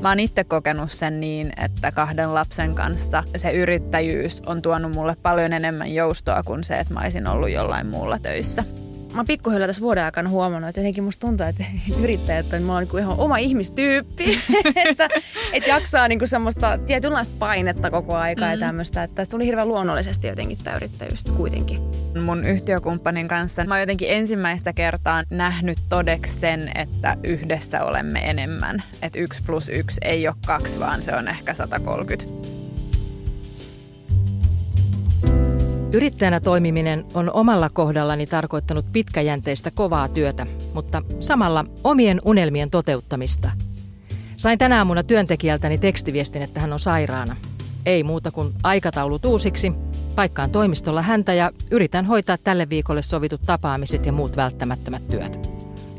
Mä oon itse kokenut sen niin, että kahden lapsen kanssa se yrittäjyys on tuonut mulle paljon enemmän joustoa kuin se, että mä olisin ollut jollain muulla töissä mä oon pikkuhiljaa tässä vuoden aikana huomannut, että jotenkin musta tuntuu, että yrittäjät on, mulla on niin ihan oma ihmistyyppi, että, että jaksaa niin kuin semmoista tietynlaista painetta koko aikaa mm. ja tämmöistä, että tuli hirveän luonnollisesti jotenkin tämä yrittäjyys kuitenkin. Mun yhtiökumppanin kanssa mä oon jotenkin ensimmäistä kertaa nähnyt todeksi sen, että yhdessä olemme enemmän. Että yksi plus yksi ei ole kaksi, vaan se on ehkä 130. Yrittäjänä toimiminen on omalla kohdallani tarkoittanut pitkäjänteistä kovaa työtä, mutta samalla omien unelmien toteuttamista. Sain tänä aamuna työntekijältäni tekstiviestin, että hän on sairaana. Ei muuta kuin aikataulut uusiksi, paikkaan toimistolla häntä ja yritän hoitaa tälle viikolle sovitut tapaamiset ja muut välttämättömät työt.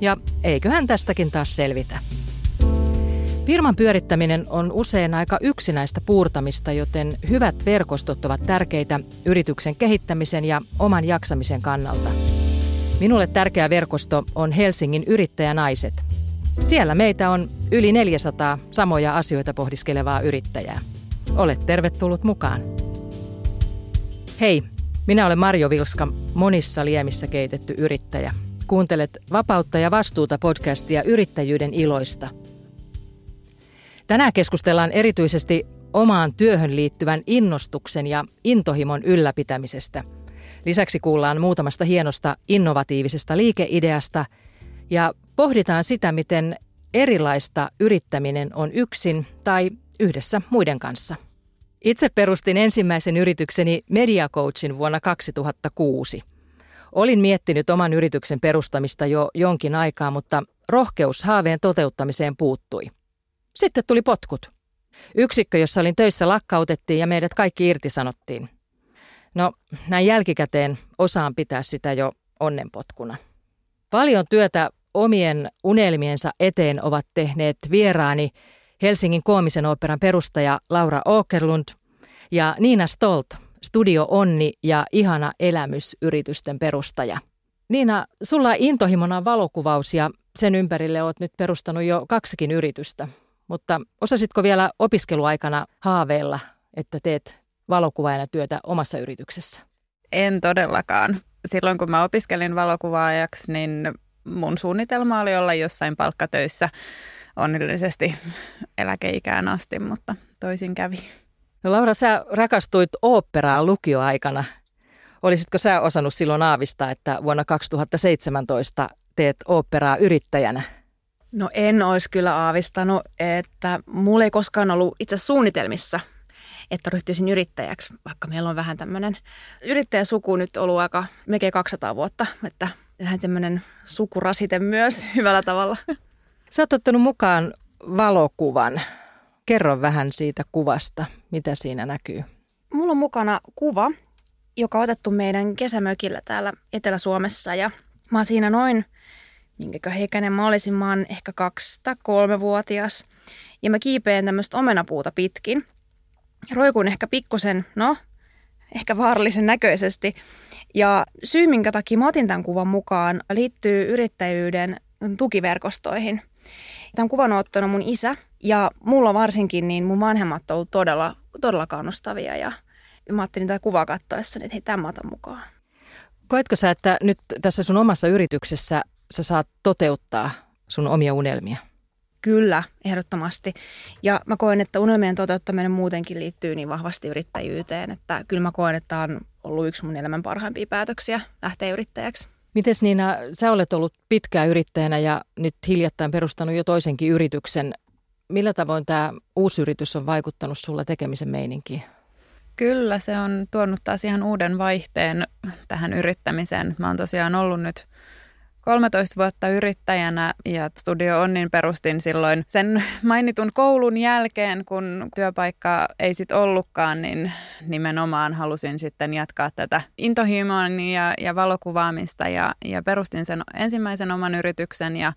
Ja eiköhän tästäkin taas selvitä. Firman pyörittäminen on usein aika yksinäistä puurtamista, joten hyvät verkostot ovat tärkeitä yrityksen kehittämisen ja oman jaksamisen kannalta. Minulle tärkeä verkosto on Helsingin yrittäjänaiset. Siellä meitä on yli 400 samoja asioita pohdiskelevaa yrittäjää. Olet tervetullut mukaan. Hei, minä olen Marjo Vilska, monissa liemissä keitetty yrittäjä. Kuuntelet Vapautta ja vastuuta podcastia yrittäjyyden iloista – Tänään keskustellaan erityisesti omaan työhön liittyvän innostuksen ja intohimon ylläpitämisestä. Lisäksi kuullaan muutamasta hienosta innovatiivisesta liikeideasta ja pohditaan sitä, miten erilaista yrittäminen on yksin tai yhdessä muiden kanssa. Itse perustin ensimmäisen yritykseni Media Coachin vuonna 2006. Olin miettinyt oman yrityksen perustamista jo jonkin aikaa, mutta rohkeus haaveen toteuttamiseen puuttui – sitten tuli potkut. Yksikkö, jossa olin töissä, lakkautettiin ja meidät kaikki irtisanottiin. No, näin jälkikäteen osaan pitää sitä jo onnenpotkuna. Paljon työtä omien unelmiensa eteen ovat tehneet vieraani Helsingin koomisen operan perustaja Laura Åkerlund ja Niina Stolt, Studio Onni ja Ihana elämys yritysten perustaja. Niina, sulla on intohimona valokuvaus ja sen ympärille olet nyt perustanut jo kaksikin yritystä. Mutta osasitko vielä opiskeluaikana haaveilla, että teet valokuvaajana työtä omassa yrityksessä? En todellakaan. Silloin kun mä opiskelin valokuvaajaksi, niin mun suunnitelma oli olla jossain palkkatöissä onnellisesti eläkeikään asti, mutta toisin kävi. No Laura, sä rakastuit oopperaan lukioaikana. Olisitko sä osannut silloin aavistaa, että vuonna 2017 teet oopperaa yrittäjänä? No en olisi kyllä aavistanut, että mulla ei koskaan ollut itse suunnitelmissa, että ryhtyisin yrittäjäksi, vaikka meillä on vähän tämmöinen yrittäjäsuku nyt ollut aika melkein 200 vuotta, että vähän tämmöinen sukurasite myös hyvällä tavalla. Sä oot ottanut mukaan valokuvan. Kerro vähän siitä kuvasta, mitä siinä näkyy. Mulla on mukana kuva, joka on otettu meidän kesämökillä täällä Etelä-Suomessa ja mä oon siinä noin – minkä heikäinen mä olisin, mä oon ehkä kaksi tai kolmevuotias. Ja mä kiipeen tämmöistä omenapuuta pitkin. Roikun ehkä pikkusen, no, ehkä vaarallisen näköisesti. Ja syy, minkä takia mä otin tämän kuvan mukaan, liittyy yrittäjyyden tukiverkostoihin. Tämän kuvan on ottanut mun isä ja mulla varsinkin, niin mun vanhemmat on ollut todella, todella kannustavia ja mä ajattelin tätä kuvaa katsoessa, että hei, tämä otan mukaan. Koetko sä, että nyt tässä sun omassa yrityksessä sä saat toteuttaa sun omia unelmia? Kyllä, ehdottomasti. Ja mä koen, että unelmien toteuttaminen muutenkin liittyy niin vahvasti yrittäjyyteen, että kyllä mä koen, että on ollut yksi mun elämän parhaimpia päätöksiä lähteä yrittäjäksi. Mites Niina, sä olet ollut pitkään yrittäjänä ja nyt hiljattain perustanut jo toisenkin yrityksen. Millä tavoin tämä uusi yritys on vaikuttanut sulla tekemisen meininkiin? Kyllä, se on tuonut taas ihan uuden vaihteen tähän yrittämiseen. Mä oon tosiaan ollut nyt 13 vuotta yrittäjänä ja Studio Onnin perustin silloin sen mainitun koulun jälkeen, kun työpaikka ei sitten ollutkaan, niin nimenomaan halusin sitten jatkaa tätä intohimoa ja, ja valokuvaamista ja, ja perustin sen ensimmäisen oman yrityksen ja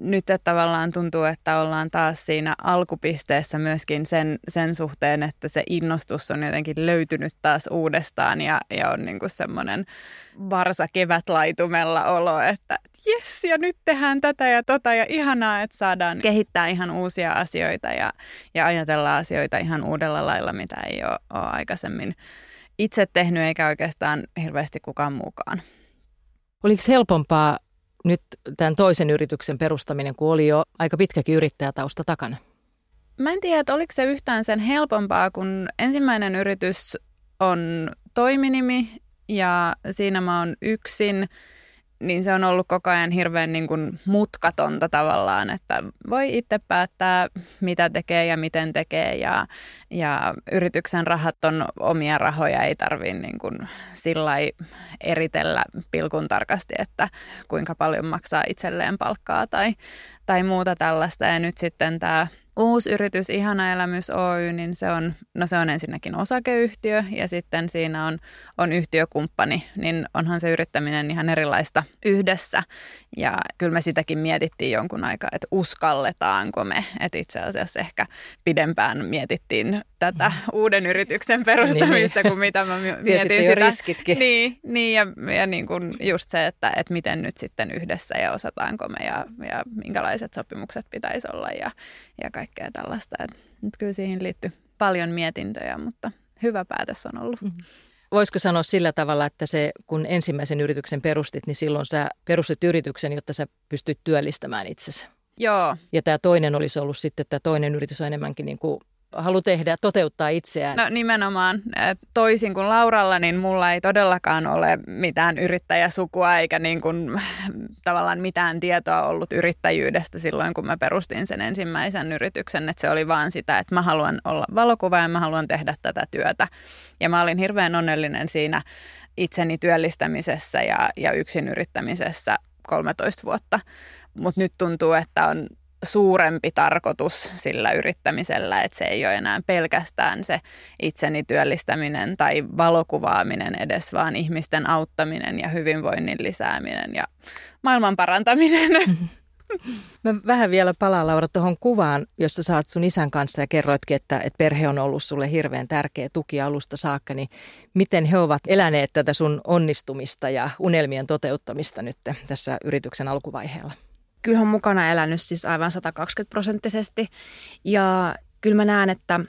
nyt että tavallaan tuntuu, että ollaan taas siinä alkupisteessä myöskin sen, sen suhteen, että se innostus on jotenkin löytynyt taas uudestaan ja, ja on niin kuin semmoinen varsa kevätlaitumella olo, että jes ja nyt tehdään tätä ja tota ja ihanaa, että saadaan kehittää ihan uusia asioita ja, ja ajatella asioita ihan uudella lailla, mitä ei ole, ole aikaisemmin itse tehnyt eikä oikeastaan hirveästi kukaan muukaan. Oliko helpompaa nyt tämän toisen yrityksen perustaminen, kun oli jo aika pitkäkin yrittäjätausta takana? Mä en tiedä, että oliko se yhtään sen helpompaa, kun ensimmäinen yritys on toiminimi ja siinä mä oon yksin – niin se on ollut koko ajan hirveän niin kuin mutkatonta tavallaan, että voi itse päättää, mitä tekee ja miten tekee ja, ja yrityksen rahat on omia rahoja, ei tarvitse niin kuin sillä eritellä pilkun tarkasti, että kuinka paljon maksaa itselleen palkkaa tai, tai muuta tällaista. Ja nyt sitten tämä uusi yritys Ihana elämys Oy, niin se on, no se on ensinnäkin osakeyhtiö ja sitten siinä on, on yhtiökumppani, niin onhan se yrittäminen ihan erilaista yhdessä. Ja kyllä me sitäkin mietittiin jonkun aikaa, että uskalletaanko me, että itse asiassa ehkä pidempään mietittiin tätä mm. uuden yrityksen perustamista niin. kuin mitä mä mietin sitä. riskitkin. Niin, niin ja, ja niin kuin just se, että, että miten nyt sitten yhdessä ja osataanko me ja, ja minkälaiset sopimukset pitäisi olla ja, ja kaikkea tällaista. Et nyt kyllä siihen liittyy paljon mietintöjä, mutta hyvä päätös on ollut. Mm-hmm. Voisiko sanoa sillä tavalla, että se, kun ensimmäisen yrityksen perustit, niin silloin sä perustit yrityksen, jotta sä pystyt työllistämään itsesi? Joo. Ja tämä toinen olisi ollut sitten, että toinen yritys on enemmänkin niin kuin halu tehdä, toteuttaa itseään. No nimenomaan. Toisin kuin Lauralla, niin mulla ei todellakaan ole mitään yrittäjäsukua eikä niin kuin, tavallaan mitään tietoa ollut yrittäjyydestä silloin, kun mä perustin sen ensimmäisen yrityksen. Että se oli vaan sitä, että mä haluan olla valokuvaaja ja mä haluan tehdä tätä työtä. Ja mä olin hirveän onnellinen siinä itseni työllistämisessä ja, ja yksin yrittämisessä 13 vuotta. Mutta nyt tuntuu, että on suurempi tarkoitus sillä yrittämisellä, että se ei ole enää pelkästään se itseni työllistäminen tai valokuvaaminen edes, vaan ihmisten auttaminen ja hyvinvoinnin lisääminen ja maailman parantaminen. Mä vähän vielä palaan Laura tuohon kuvaan, jossa saat sun isän kanssa ja kerroitkin, että, että perhe on ollut sulle hirveän tärkeä tuki alusta saakka, niin miten he ovat eläneet tätä sun onnistumista ja unelmien toteuttamista nyt tässä yrityksen alkuvaiheella? Kyllä on mukana elänyt siis aivan 120 prosenttisesti. Ja kyllä mä näen, että,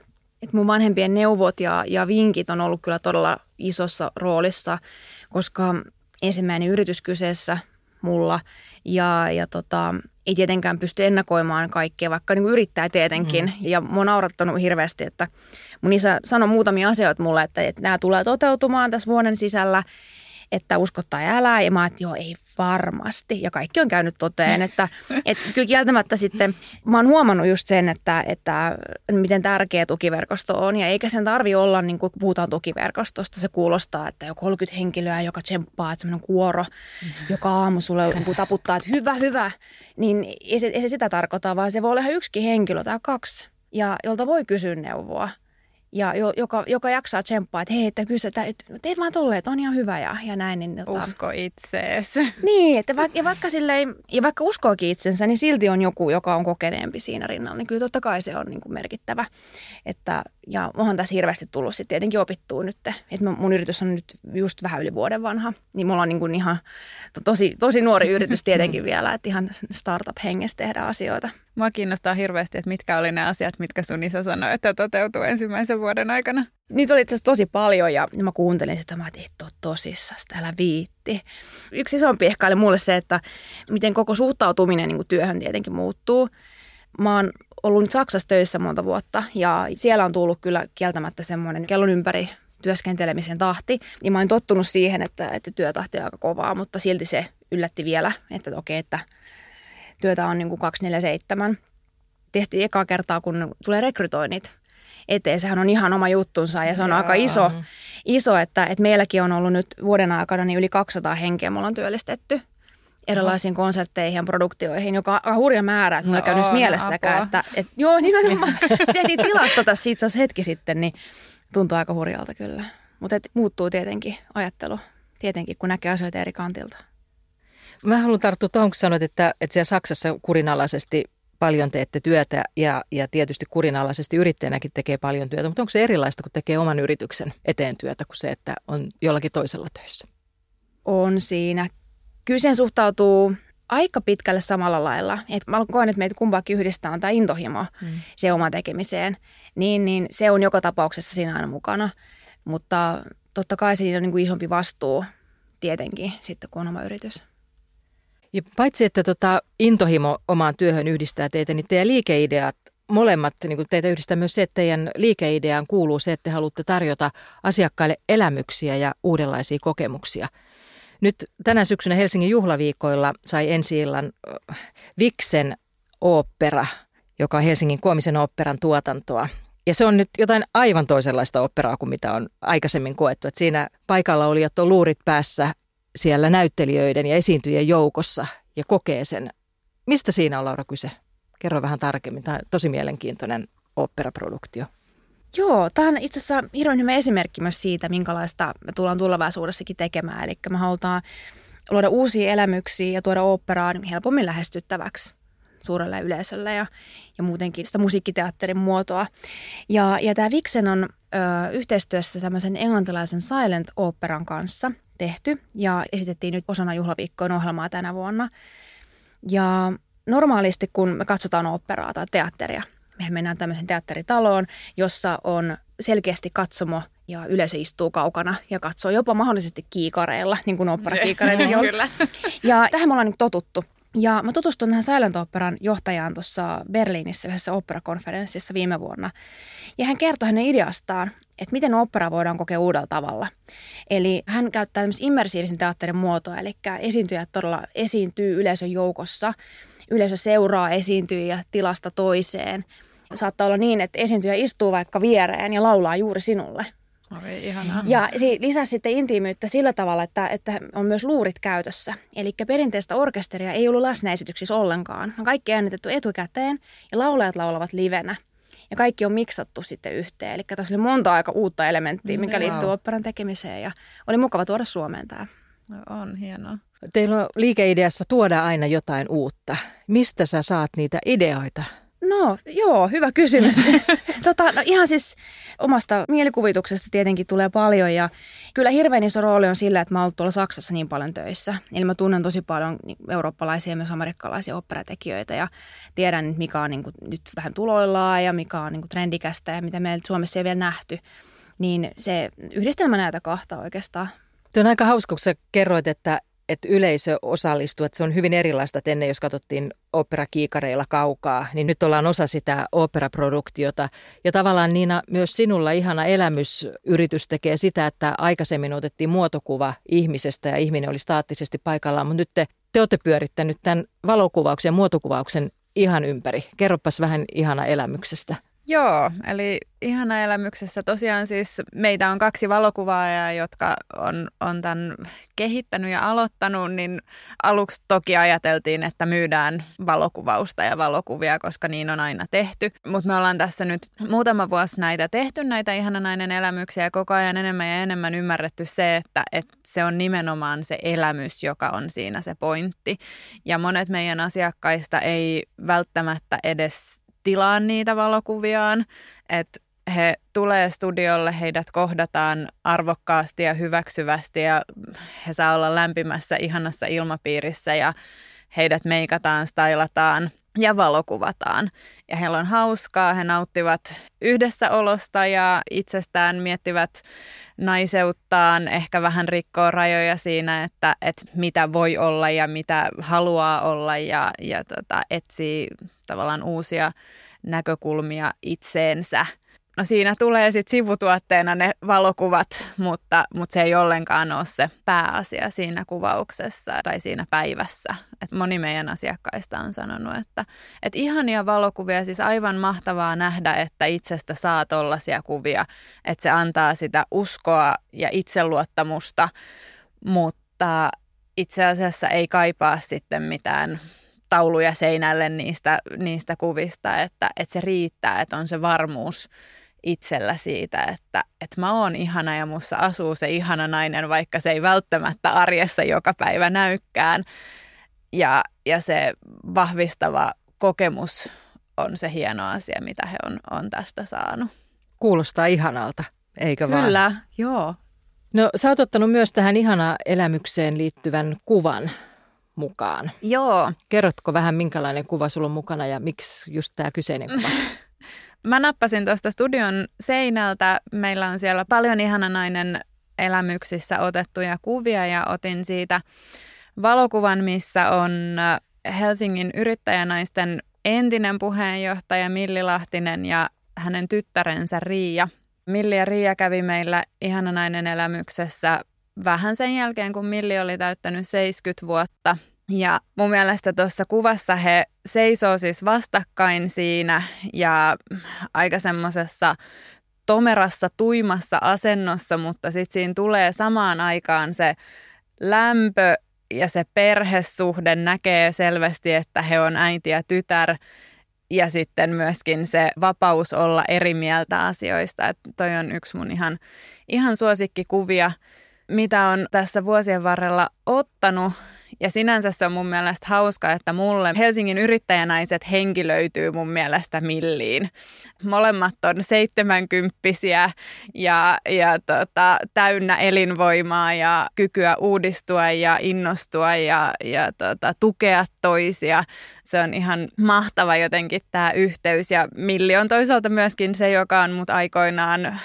että mun vanhempien neuvot ja, ja vinkit on ollut kyllä todella isossa roolissa, koska ensimmäinen yritys kyseessä mulla ja, ja tota, ei tietenkään pysty ennakoimaan kaikkea, vaikka niin kuin yrittää tietenkin. Mm. Ja mua on naurattanut hirveästi, että mun isä sanoi muutamia asioita mulle, että, että nämä tulee toteutumaan tässä vuoden sisällä että usko tai älä. Ja mä että joo, ei varmasti. Ja kaikki on käynyt toteen, että, että kyllä kieltämättä sitten mä oon huomannut just sen, että, että miten tärkeä tukiverkosto on. Ja eikä sen tarvi olla, niin kun puhutaan tukiverkostosta, se kuulostaa, että jo 30 henkilöä, joka tsemppaa, että semmoinen kuoro, mm-hmm. joka aamu sulle niin taputtaa, että hyvä, hyvä. Niin ei se, ei se sitä tarkoita, vaan se voi olla ihan yksikin henkilö tai kaksi, ja jolta voi kysyä neuvoa ja joka, joka jaksaa tsemppaa, että hei, että kyllä että, teet vaan tolleen, että on ihan hyvä ja, ja näin. Niin, tota... Usko itsees. Niin, että va, ja, vaikka silleen, ja vaikka uskookin itsensä, niin silti on joku, joka on kokeneempi siinä rinnalla, niin kyllä totta kai se on niin kuin merkittävä. Että, ja onhan tässä hirveästi tullut sitten tietenkin opittua nyt, että mun yritys on nyt just vähän yli vuoden vanha, niin mulla on niin kuin ihan tosi, tosi nuori yritys tietenkin vielä, että ihan startup-hengessä tehdä asioita. Mua kiinnostaa hirveästi, että mitkä oli ne asiat, mitkä sun isä sanoi, että toteutuu ensimmäisen vuoden aikana. Niitä oli itse asiassa tosi paljon ja mä kuuntelin sitä, mä että tosissaan, älä viitti. Yksi isompi ehkä oli mulle se, että miten koko suhtautuminen niin työhön tietenkin muuttuu. Mä oon ollut nyt Saksassa töissä monta vuotta ja siellä on tullut kyllä kieltämättä semmoinen kellon ympäri työskentelemisen tahti. Ja mä oon tottunut siihen, että, että työtahti on aika kovaa, mutta silti se yllätti vielä, että okei, että työtä on niin kuin 247. Tietysti ekaa kertaa, kun tulee rekrytoinnit eteen, sehän on ihan oma juttunsa ja se on Joo. aika iso, iso että, että meilläkin on ollut nyt vuoden aikana niin yli 200 henkeä me ollaan työllistetty erilaisiin konsertteihin ja produktioihin, joka on hurja määrä, että mulla no, käynyt mielessäkään. Että, että, joo, nimenomaan. Tehtiin tilasto tässä itse asiassa hetki sitten, niin tuntuu aika hurjalta kyllä. Mutta muuttuu tietenkin ajattelu, tietenkin kun näkee asioita eri kantilta. Mä haluan tarttua tuohon, kun sanoit, että, että siellä Saksassa kurinalaisesti paljon teette työtä ja, ja tietysti kurinalaisesti yrittäjänäkin tekee paljon työtä, mutta onko se erilaista, kun tekee oman yrityksen eteen työtä kuin se, että on jollakin toisella töissä? On siinä. Kyllä siihen suhtautuu aika pitkälle samalla lailla. Et mä koen, että meitä kumpaakin yhdistää on tämä intohimo mm. se oma tekemiseen. Niin, niin se on joka tapauksessa siinä aina mukana. Mutta totta kai siinä on niin kuin isompi vastuu tietenkin sitten, kun on oma yritys. Ja paitsi, että tota intohimo omaan työhön yhdistää teitä, niin teidän liikeideat molemmat, niin kuin teitä yhdistää myös se, että teidän liikeideaan kuuluu se, että te haluatte tarjota asiakkaille elämyksiä ja uudenlaisia kokemuksia. Nyt tänä syksynä Helsingin juhlaviikoilla sai ensi illan Viksen opera, joka on Helsingin koomisen oopperan tuotantoa. Ja se on nyt jotain aivan toisenlaista operaa kuin mitä on aikaisemmin koettu. Että siinä paikalla oli, on luurit päässä siellä näyttelijöiden ja esiintyjien joukossa ja kokee sen. Mistä siinä on Laura kyse? Kerro vähän tarkemmin. Tämä on tosi mielenkiintoinen operaproduktio. Joo, tämä on itse asiassa hirveän hyvä esimerkki myös siitä, minkälaista me tullaan tulevaisuudessakin tekemään. Eli me halutaan luoda uusia elämyksiä ja tuoda operaa helpommin lähestyttäväksi suurelle yleisölle ja, ja muutenkin sitä musiikkiteatterin muotoa. Ja, ja tämä Vixen on ö, yhteistyössä tämmöisen englantilaisen silent operan kanssa tehty ja esitettiin nyt osana juhlaviikkojen ohjelmaa tänä vuonna. Ja normaalisti kun me katsotaan operaa tai teatteria, me mennään tämmöisen teatteritaloon, jossa on selkeästi katsomo ja yleisö istuu kaukana ja katsoo jopa mahdollisesti kiikareilla, niin kuin operakiikareilla on. Kyllä. Ja tähän me ollaan nyt totuttu. Ja mä tutustuin tähän Silent Operan johtajaan tuossa Berliinissä yhdessä operakonferenssissa viime vuonna. Ja hän kertoi hänen ideastaan, että miten opera voidaan kokea uudella tavalla. Eli hän käyttää tämmöisen immersiivisen teatterin muotoa, eli esiintyjät todella esiintyy yleisön joukossa. Yleisö seuraa esiintyjiä tilasta toiseen. Saattaa olla niin, että esiintyjä istuu vaikka viereen ja laulaa juuri sinulle – Oi, ihanaa. Ja lisäsi sitten intiimyyttä sillä tavalla, että, että on myös luurit käytössä. Eli perinteistä orkesteria ei ollut läsnä esityksissä ollenkaan. On kaikki äänitetty etukäteen ja laulajat laulavat livenä. Ja kaikki on miksattu sitten yhteen. Eli tässä oli monta aika uutta elementtiä, mikä mm, liittyy operan tekemiseen. Ja oli mukava tuoda Suomeen tämä. No on, hienoa. Teillä on liikeideassa tuoda aina jotain uutta. Mistä sä saat niitä ideoita? No joo, hyvä kysymys. tota, no, ihan siis omasta mielikuvituksesta tietenkin tulee paljon ja kyllä hirveän iso rooli on sillä, että mä oon ollut tuolla Saksassa niin paljon töissä. Eli mä tunnen tosi paljon niin eurooppalaisia ja myös amerikkalaisia operatekijöitä ja tiedän, mikä on niin kuin, nyt vähän tuloillaan ja mikä on niin kuin, trendikästä ja mitä meillä Suomessa ei vielä nähty. Niin se yhdistelmä näitä kahta oikeastaan. Se on aika hauska, kun sä kerroit, että että yleisö osallistuu, että se on hyvin erilaista, että ennen jos katsottiin operakiikareilla kaukaa, niin nyt ollaan osa sitä operaproduktiota. Ja tavallaan Niina, myös sinulla ihana elämysyritys tekee sitä, että aikaisemmin otettiin muotokuva ihmisestä ja ihminen oli staattisesti paikallaan, mutta nyt te, te olette pyörittänyt tämän valokuvauksen ja muotokuvauksen ihan ympäri. Kerropas vähän ihana elämyksestä. Joo, eli ihana elämyksessä tosiaan siis meitä on kaksi valokuvaajaa, jotka on, on tämän kehittänyt ja aloittanut, niin aluksi toki ajateltiin, että myydään valokuvausta ja valokuvia, koska niin on aina tehty. Mutta me ollaan tässä nyt muutama vuosi näitä tehty, näitä ihana nainen elämyksiä ja koko ajan enemmän ja enemmän ymmärretty se, että, että se on nimenomaan se elämys, joka on siinä se pointti. Ja monet meidän asiakkaista ei välttämättä edes tilaa niitä valokuviaan, että he tulee studiolle, heidät kohdataan arvokkaasti ja hyväksyvästi ja he saa olla lämpimässä, ihanassa ilmapiirissä ja heidät meikataan, stylataan ja valokuvataan. Ja heillä on hauskaa, he nauttivat yhdessäolosta ja itsestään miettivät naiseuttaan, ehkä vähän rikkoo rajoja siinä, että, että mitä voi olla ja mitä haluaa olla ja, ja tota, etsii tavallaan uusia näkökulmia itseensä – No siinä tulee sitten sivutuotteena ne valokuvat, mutta, mutta se ei ollenkaan ole se pääasia siinä kuvauksessa tai siinä päivässä. Et moni meidän asiakkaista on sanonut, että, että ihania valokuvia, siis aivan mahtavaa nähdä, että itsestä saa tollaisia kuvia, että se antaa sitä uskoa ja itseluottamusta, mutta itse asiassa ei kaipaa sitten mitään tauluja seinälle niistä, niistä kuvista, että, että se riittää, että on se varmuus itsellä siitä, että, että mä oon ihana ja mussa asuu se ihana nainen, vaikka se ei välttämättä arjessa joka päivä näykään. Ja, ja se vahvistava kokemus on se hieno asia, mitä he on, on tästä saanut. Kuulostaa ihanalta, eikö vaan? Kyllä, joo. No sä oot ottanut myös tähän ihana elämykseen liittyvän kuvan mukaan. Joo. Kerrotko vähän, minkälainen kuva sulla on mukana ja miksi just tämä kyseinen kuva? Mä nappasin tuosta studion seinältä. Meillä on siellä paljon ihananainen elämyksissä otettuja kuvia ja otin siitä valokuvan, missä on Helsingin yrittäjänaisten entinen puheenjohtaja Milli Lahtinen ja hänen tyttärensä Riia. Milli ja Riia kävi meillä ihananainen elämyksessä vähän sen jälkeen, kun Milli oli täyttänyt 70 vuotta – ja mun mielestä tuossa kuvassa he seisoo siis vastakkain siinä ja aika semmoisessa tomerassa, tuimassa asennossa, mutta sitten siinä tulee samaan aikaan se lämpö ja se perhesuhde näkee selvästi, että he on äiti ja tytär ja sitten myöskin se vapaus olla eri mieltä asioista. Et toi on yksi mun ihan, ihan suosikkikuvia, mitä on tässä vuosien varrella ottanut ja sinänsä se on mun mielestä hauska, että mulle Helsingin yrittäjänaiset henkilöityy mun mielestä milliin. Molemmat on seitsemänkymppisiä ja, ja tota, täynnä elinvoimaa ja kykyä uudistua ja innostua ja, ja tota, tukea toisia. Se on ihan mahtava jotenkin tämä yhteys ja Milli on toisaalta myöskin se, joka on mut aikoinaan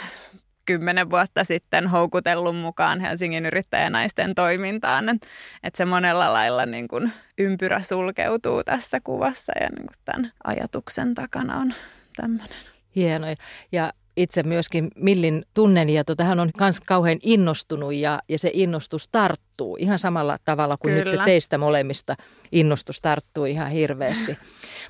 kymmenen vuotta sitten houkutellut mukaan Helsingin yrittäjänaisten toimintaan. Että et se monella lailla niin kun ympyrä sulkeutuu tässä kuvassa ja niin tämän ajatuksen takana on tämmöinen. Hienoja. Ja itse myöskin Millin tunnen ja tota, hän on myös kauhean innostunut ja, ja se innostus tarttuu ihan samalla tavalla kuin Kyllä. nyt teistä molemmista innostus tarttuu ihan hirveästi.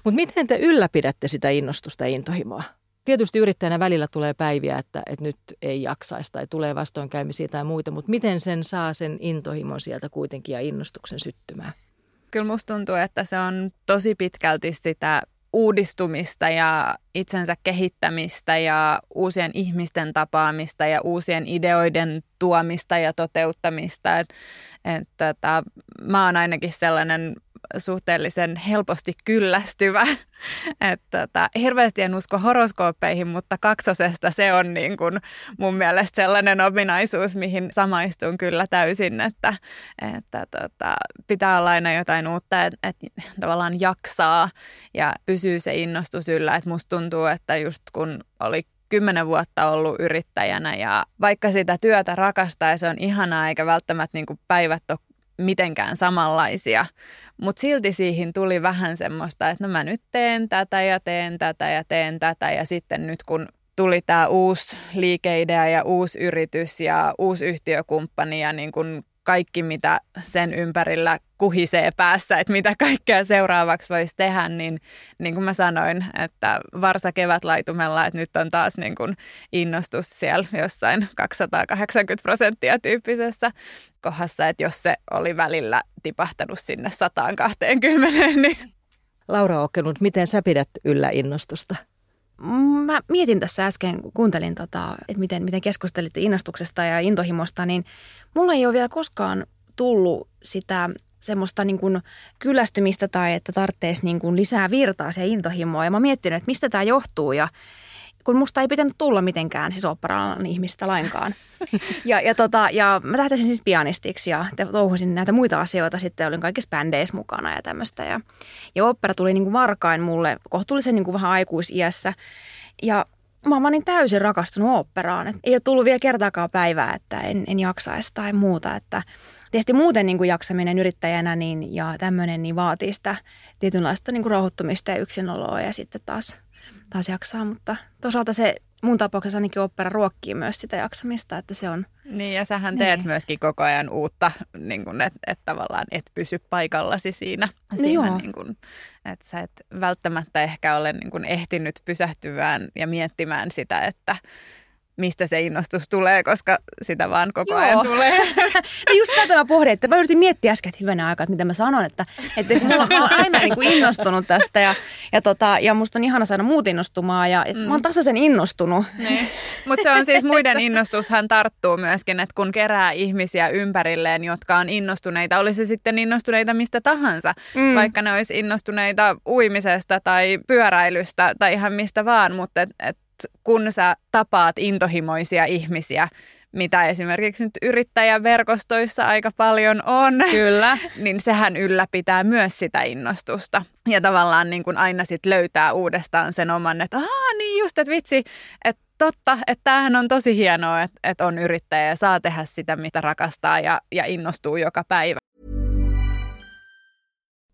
Mutta miten te ylläpidätte sitä innostusta ja intohimoa? Tietysti yrittäjänä välillä tulee päiviä, että, että nyt ei jaksaisi tai tulee vastoinkäymisiä tai muita, mutta miten sen saa sen intohimon sieltä kuitenkin ja innostuksen syttymään? Kyllä musta tuntuu, että se on tosi pitkälti sitä uudistumista ja itsensä kehittämistä ja uusien ihmisten tapaamista ja uusien ideoiden tuomista ja toteuttamista. Et, et, tota, mä oon ainakin sellainen suhteellisen helposti kyllästyvä. että tota, hirveästi en usko horoskooppeihin, mutta kaksosesta se on niin kuin mun mielestä sellainen ominaisuus, mihin samaistun kyllä täysin, että, että tota, pitää olla aina jotain uutta, että, että tavallaan jaksaa ja pysyy se innostus yllä. Että musta tuntuu, että just kun oli kymmenen vuotta ollut yrittäjänä ja vaikka sitä työtä rakastaa ja se on ihanaa eikä välttämättä niin kuin päivät ole mitenkään samanlaisia. Mutta silti siihen tuli vähän semmoista, että no mä nyt teen tätä ja teen tätä ja teen tätä. Ja sitten nyt kun tuli tämä uusi liikeidea ja uusi yritys ja uusi yhtiökumppani ja niin kun kaikki, mitä sen ympärillä kuhisee päässä, että mitä kaikkea seuraavaksi voisi tehdä, niin niin kuin mä sanoin, että varsa kevätlaitumella, että nyt on taas niin kuin innostus siellä jossain 280 prosenttia tyyppisessä kohdassa, että jos se oli välillä tipahtanut sinne 120, niin... Laura Okkenut, miten sä pidät yllä innostusta? Mä mietin tässä äsken, kun kuuntelin, tota, että miten, miten keskustelitte innostuksesta ja intohimosta, niin mulla ei ole vielä koskaan tullut sitä semmoista niin kuin kyllästymistä tai että tarvitsisi niin lisää virtaa se intohimoa. Ja mä miettinyt, että mistä tämä johtuu ja kun musta ei pitänyt tulla mitenkään siis oopperaalan ihmistä lainkaan. ja, ja, tota, ja mä tähtäisin siis pianistiksi ja touhusin näitä muita asioita. Sitten olin kaikissa bändeissä mukana ja tämmöistä. Ja, ja opera tuli niin kuin varkain mulle kohtuullisen niin kuin vähän aikuisiässä. Ja mä oon niin täysin rakastunut oopperaan. Et ei ole tullut vielä kertaakaan päivää, että en, en jaksaisi tai muuta. Että tietysti muuten niin kuin jaksaminen yrittäjänä niin, ja tämmöinen niin vaatii sitä tietynlaista niin kuin rauhoittumista ja yksinoloa ja sitten taas, taas jaksaa. Mutta toisaalta se mun tapauksessa ainakin opera ruokkii myös sitä jaksamista, että se on... Niin ja sähän teet niin. myöskin koko ajan uutta, niin että et tavallaan et pysy paikallasi siinä. No siinä niin kun, että sä et välttämättä ehkä ole niin kun ehtinyt pysähtyvään ja miettimään sitä, että mistä se innostus tulee, koska sitä vaan koko Joo. ajan tulee. no just tätä mä pohdin, että mä yritin miettiä äsken, että hyvänä aikaa, että mitä mä sanon, että, että mulla, mä oon aina niin kuin innostunut tästä ja, ja, tota, ja musta on ihana saada muut innostumaan ja mm. mä oon tasaisen innostunut. Niin. Mutta se on siis muiden innostushan tarttuu myöskin, että kun kerää ihmisiä ympärilleen, jotka on innostuneita, olisi sitten innostuneita mistä tahansa, mm. vaikka ne olisi innostuneita uimisesta tai pyöräilystä tai ihan mistä vaan, mutta et, et kun sä tapaat intohimoisia ihmisiä, mitä esimerkiksi nyt yrittäjäverkostoissa aika paljon on, Kyllä. niin sehän ylläpitää myös sitä innostusta. Ja tavallaan niin kuin aina sit löytää uudestaan sen oman, että aah niin just, että vitsi, että totta, että tämähän on tosi hienoa, että, että on yrittäjä ja saa tehdä sitä, mitä rakastaa ja, ja innostuu joka päivä.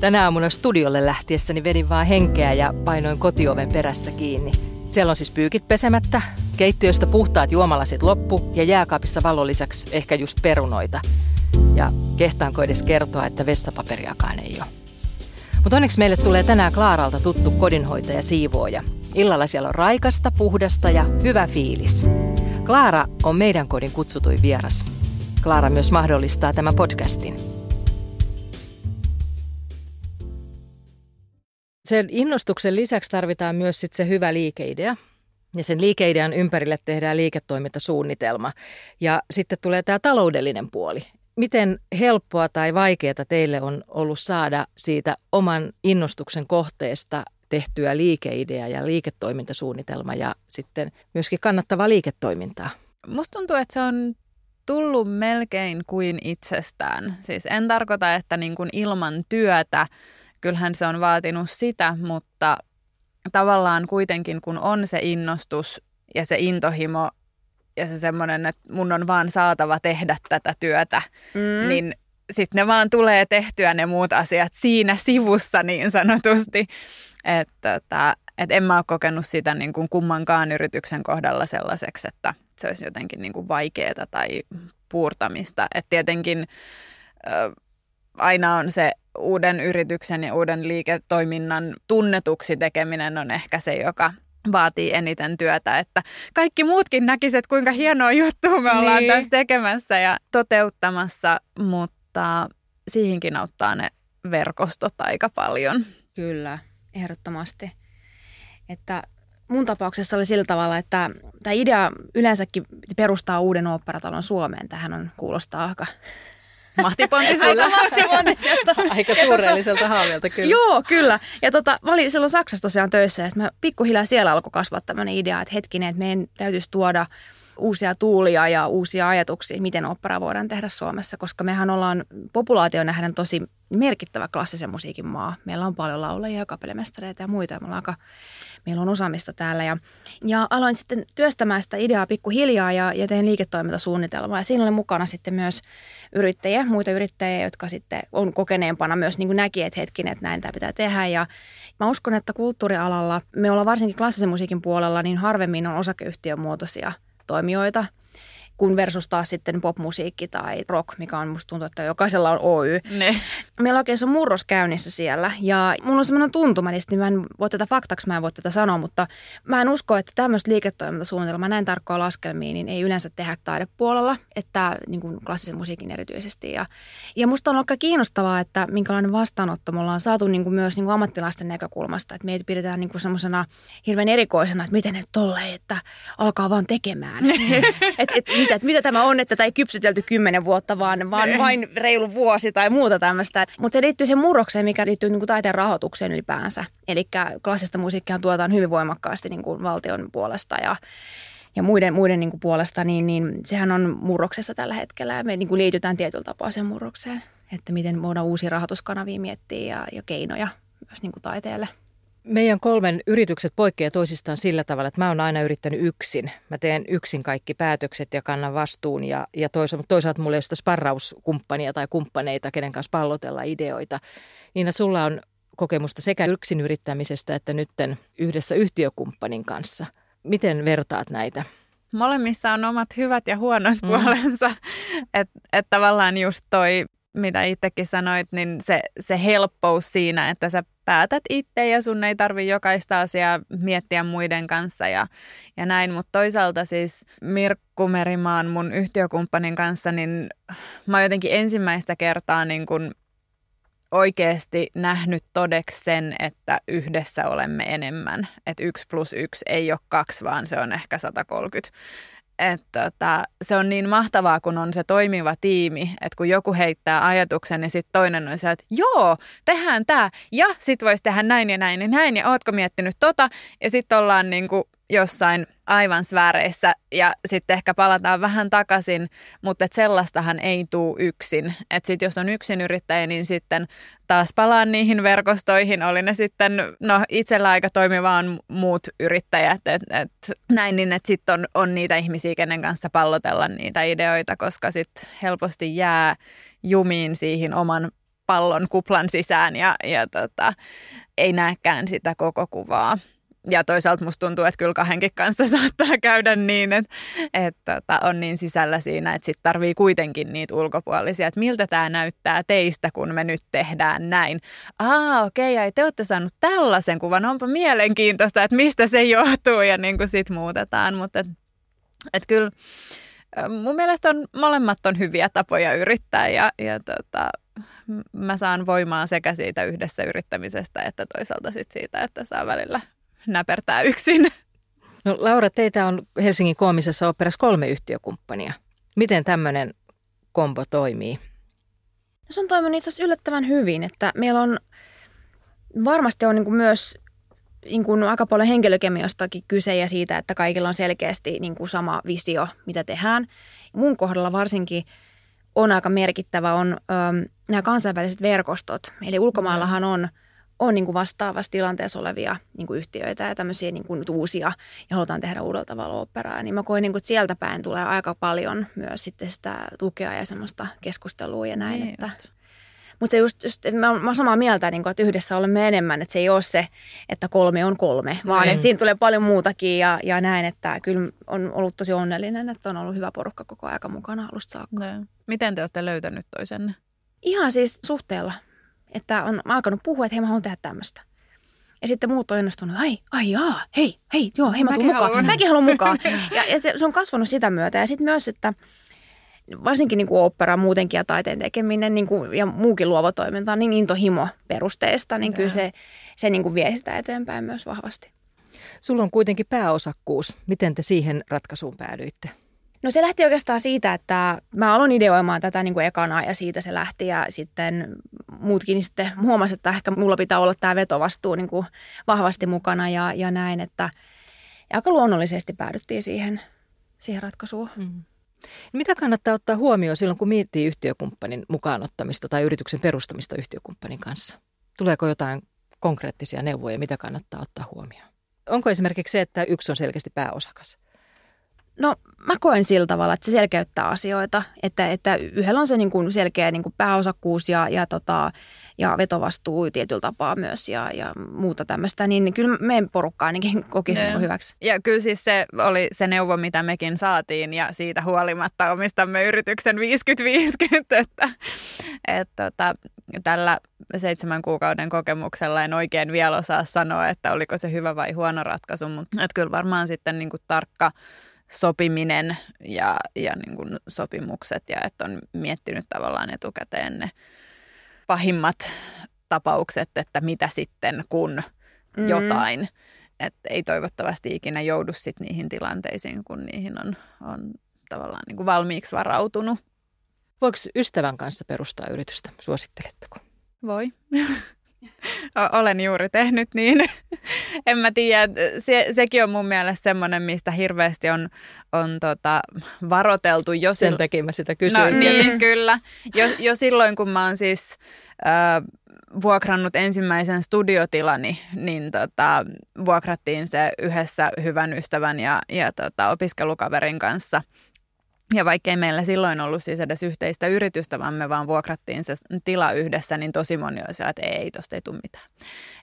Tänä aamuna studiolle lähtiessäni vedin vaan henkeä ja painoin kotioven perässä kiinni. Siellä on siis pyykit pesemättä, keittiöstä puhtaat juomalasit loppu ja jääkaapissa valon lisäksi ehkä just perunoita. Ja kehtaanko edes kertoa, että vessapaperiakaan ei ole. Mutta onneksi meille tulee tänään Klaaralta tuttu kodinhoitaja siivooja. Illalla siellä on raikasta, puhdasta ja hyvä fiilis. Klaara on meidän kodin kutsutuin vieras. Klaara myös mahdollistaa tämän podcastin. Sen innostuksen lisäksi tarvitaan myös sit se hyvä liikeidea. Ja sen liikeidean ympärille tehdään liiketoimintasuunnitelma. Ja sitten tulee tämä taloudellinen puoli. Miten helppoa tai vaikeaa teille on ollut saada siitä oman innostuksen kohteesta tehtyä liikeidea ja liiketoimintasuunnitelma ja sitten myöskin kannattavaa liiketoimintaa? Musta tuntuu, että se on tullut melkein kuin itsestään. Siis en tarkoita, että niin kuin ilman työtä kyllähän se on vaatinut sitä, mutta tavallaan kuitenkin kun on se innostus ja se intohimo ja se semmoinen, että mun on vaan saatava tehdä tätä työtä, mm. niin sitten ne vaan tulee tehtyä ne muut asiat siinä sivussa niin sanotusti. Että että et en mä ole kokenut sitä niin kuin kummankaan yrityksen kohdalla sellaiseksi, että se olisi jotenkin niin kuin vaikeaa tai puurtamista. Että tietenkin ö, aina on se uuden yrityksen ja uuden liiketoiminnan tunnetuksi tekeminen on ehkä se, joka vaatii eniten työtä, että kaikki muutkin näkisivät, kuinka hienoa juttua me ollaan niin. tässä tekemässä ja toteuttamassa, mutta siihenkin auttaa ne verkostot aika paljon. Kyllä, ehdottomasti. Että mun tapauksessa oli sillä tavalla, että tämä idea yleensäkin perustaa uuden oopperatalon Suomeen. Tähän on kuulostaa aika mahtipontiselta. mahtipontiselta. Aika suurelliselta haaveelta kyllä. Joo, kyllä. Ja tota, mä olin silloin Saksassa tosiaan töissä ja mä pikkuhiljaa siellä alkoi kasvaa tämmöinen idea, että hetkinen, että meidän täytyisi tuoda uusia tuulia ja uusia ajatuksia, miten opera voidaan tehdä Suomessa, koska mehän ollaan populaatio nähdään tosi merkittävä klassisen musiikin maa. Meillä on paljon laulajia ja kapellimestareita ja muita. Me aika, meillä on osaamista täällä. Ja, ja aloin sitten työstämään sitä ideaa pikkuhiljaa ja, ja tein liiketoimintasuunnitelmaa. Ja siinä oli mukana sitten myös yrittäjiä, muita yrittäjiä, jotka sitten on kokeneempana myös niin kuin näki, että hetkinen, että näin tämä pitää tehdä. Ja mä uskon, että kulttuurialalla, me ollaan varsinkin klassisen musiikin puolella, niin harvemmin on osakeyhtiömuotoisia toimijoita – kun versus taas sitten popmusiikki tai rock, mikä on musta tuntuu, että jokaisella on Oy. Ne. Meillä oikein on murros käynnissä siellä ja mulla on semmoinen tuntuma, niin mä en voi tätä faktaksi, mä en voi tätä sanoa, mutta mä en usko, että tämmöistä liiketoimintasuunnitelmaa näin tarkkoa laskelmia, niin ei yleensä tehdä taidepuolella, että niin kuin klassisen musiikin erityisesti. Ja, ja musta on aika kiinnostavaa, että minkälainen vastaanotto me ollaan saatu niin kuin myös niin kuin ammattilaisten näkökulmasta, että meitä pidetään niin kuin semmoisena hirveän erikoisena, että miten ne tolleen, että alkaa vaan tekemään. et, et, mitä, että mitä tämä on, että tätä ei kypsytelty kymmenen vuotta, vaan, vaan vain reilu vuosi tai muuta tämmöistä. Mutta se liittyy siihen murrokseen, mikä liittyy niin kuin taiteen rahoitukseen ylipäänsä. Eli klassista musiikkia tuotaan hyvin voimakkaasti niin kuin valtion puolesta ja ja muiden, muiden niin kuin puolesta, niin, niin sehän on murroksessa tällä hetkellä ja me niin kuin liitytään tietyllä tapaa sen murrokseen, että miten voidaan uusia rahoituskanavia miettiä ja, ja keinoja myös niin kuin taiteelle. Meidän kolmen yritykset poikkeaa toisistaan sillä tavalla, että mä oon aina yrittänyt yksin. Mä teen yksin kaikki päätökset ja kannan vastuun ja, ja toisaalta, toisaalta mulla ei ole sitä sparrauskumppania tai kumppaneita, kenen kanssa pallotella ideoita. Niina, sulla on kokemusta sekä yksin yrittämisestä että nytten yhdessä yhtiökumppanin kanssa. Miten vertaat näitä? Molemmissa on omat hyvät ja huonot mm. puolensa. Että et tavallaan just toi mitä itsekin sanoit, niin se, se helppous siinä, että sä päätät itse ja sun ei tarvi jokaista asiaa miettiä muiden kanssa ja, ja näin. Mutta toisaalta siis Mirkku Merimaan mun yhtiökumppanin kanssa, niin mä oon jotenkin ensimmäistä kertaa niin kun oikeasti nähnyt todeksi sen, että yhdessä olemme enemmän. Että yksi plus yksi ei ole kaksi, vaan se on ehkä 130 että tota, se on niin mahtavaa, kun on se toimiva tiimi, että kun joku heittää ajatuksen, niin sitten toinen on se, että joo, tehdään tämä, ja sitten voisi tehdä näin ja näin ja näin, ja ootko miettinyt tota, ja sitten ollaan niin kuin jossain aivan sfääreissä ja sitten ehkä palataan vähän takaisin, mutta et sellaistahan ei tule yksin. Että sitten jos on yksin yrittäjä, niin sitten taas palaan niihin verkostoihin, oli ne sitten, no itsellä aika toimivaan muut yrittäjät, et, et, näin niin, että sitten on, on niitä ihmisiä, kenen kanssa pallotella niitä ideoita, koska sitten helposti jää jumiin siihen oman pallon kuplan sisään ja, ja tota, ei näekään sitä koko kuvaa ja toisaalta musta tuntuu, että kyllä kahdenkin kanssa saattaa käydä niin, että, että, että on niin sisällä siinä, että sitten tarvii kuitenkin niitä ulkopuolisia, että miltä tämä näyttää teistä, kun me nyt tehdään näin. Aa, okei, okay, te olette saanut tällaisen kuvan, onpa mielenkiintoista, että mistä se johtuu ja niin kuin sit muutetaan, mutta että et kyllä mun mielestä on, molemmat on hyviä tapoja yrittää ja, ja tota, mä saan voimaa sekä siitä yhdessä yrittämisestä että toisaalta sit siitä, että saa välillä näpertää yksin. No Laura, teitä on Helsingin koomisessa operassa kolme yhtiökumppania. Miten tämmöinen kombo toimii? Se on toiminut itse asiassa yllättävän hyvin, että meillä on varmasti on niin kuin myös niin kuin aika paljon henkilökemiastakin kyse ja siitä, että kaikilla on selkeästi niin kuin sama visio, mitä tehdään. Mun kohdalla varsinkin on aika merkittävä on ö, nämä kansainväliset verkostot. Eli ulkomaillahan on – on niin kuin vastaavassa tilanteessa olevia niin kuin yhtiöitä ja tämmöisiä niin kuin uusia ja halutaan tehdä uudella tavalla operaa, niin mä koen, niin kuin, että sieltä päin tulee aika paljon myös sitten sitä tukea ja semmoista keskustelua ja näin. Niin että, mutta se just, just mä, mä olen samaa mieltä, niin kuin, että yhdessä olemme enemmän, että se ei ole se, että kolme on kolme, vaan mm. että siinä tulee paljon muutakin ja, ja näin, että kyllä on ollut tosi onnellinen, että on ollut hyvä porukka koko aika mukana alusta saakka. Ne. Miten te olette löytänyt toisenne? Ihan siis suhteella että on alkanut puhua, että hei mä haluan tehdä tämmöistä. Ja sitten muut on innostunut, ai, ai jaa, hei, hei, joo, hei mä tuun mukaan. Haluan. Mäkin haluan mukaan. ja, ja se, se, on kasvanut sitä myötä. Ja sitten myös, että varsinkin niin kuin opera muutenkin ja taiteen tekeminen niin kuin, ja muukin luova toiminta on niin intohimo perusteesta, niin kyllä se, se niin kuin vie sitä eteenpäin myös vahvasti. Sulla on kuitenkin pääosakkuus. Miten te siihen ratkaisuun päädyitte? No se lähti oikeastaan siitä, että mä aloin ideoimaan tätä niin kuin ekana ja siitä se lähti ja sitten muutkin sitten huomasivat, että ehkä mulla pitää olla tämä vetovastuu niin kuin vahvasti mukana ja, ja näin, että ja aika luonnollisesti päädyttiin siihen, siihen ratkaisuun. Mm. Mitä kannattaa ottaa huomioon silloin, kun miettii yhtiökumppanin mukaanottamista tai yrityksen perustamista yhtiökumppanin kanssa? Tuleeko jotain konkreettisia neuvoja, mitä kannattaa ottaa huomioon? Onko esimerkiksi se, että yksi on selkeästi pääosakas? No mä koen sillä tavalla, että se selkeyttää asioita, että, että yhdellä on se niin kuin selkeä niin kuin pääosakkuus ja, ja, tota, ja vetovastuu tietyllä tapaa myös ja, ja muuta tämmöistä, niin, kyllä meidän porukka ainakin koki sen hyväksi. Ja kyllä siis se oli se neuvo, mitä mekin saatiin ja siitä huolimatta omistamme yrityksen 50-50, että, että tota, tällä seitsemän kuukauden kokemuksella en oikein vielä osaa sanoa, että oliko se hyvä vai huono ratkaisu, mutta että kyllä varmaan sitten niin kuin tarkka sopiminen ja, ja niin kuin sopimukset ja että on miettinyt tavallaan etukäteen ne pahimmat tapaukset, että mitä sitten kun mm. jotain. Että ei toivottavasti ikinä joudu sit niihin tilanteisiin, kun niihin on, on tavallaan niin kuin valmiiksi varautunut. Voiko ystävän kanssa perustaa yritystä? Suositteletteko? Voi. Olen juuri tehnyt niin. en mä tiedä, se, sekin on mun mielestä semmoinen, mistä hirveästi on, on tota, varoteltu. Jo Sen sil... takia mä sitä kysyin. No, niin, kyllä. Jo, jo silloin, kun mä oon siis äh, vuokrannut ensimmäisen studiotilani, niin tota, vuokrattiin se yhdessä hyvän ystävän ja, ja tota, opiskelukaverin kanssa – ja vaikkei meillä silloin ollut siis edes yhteistä yritystä, vaan me vaan vuokrattiin se tila yhdessä, niin tosi moni oli siellä, että ei, tosta ei tule mitään.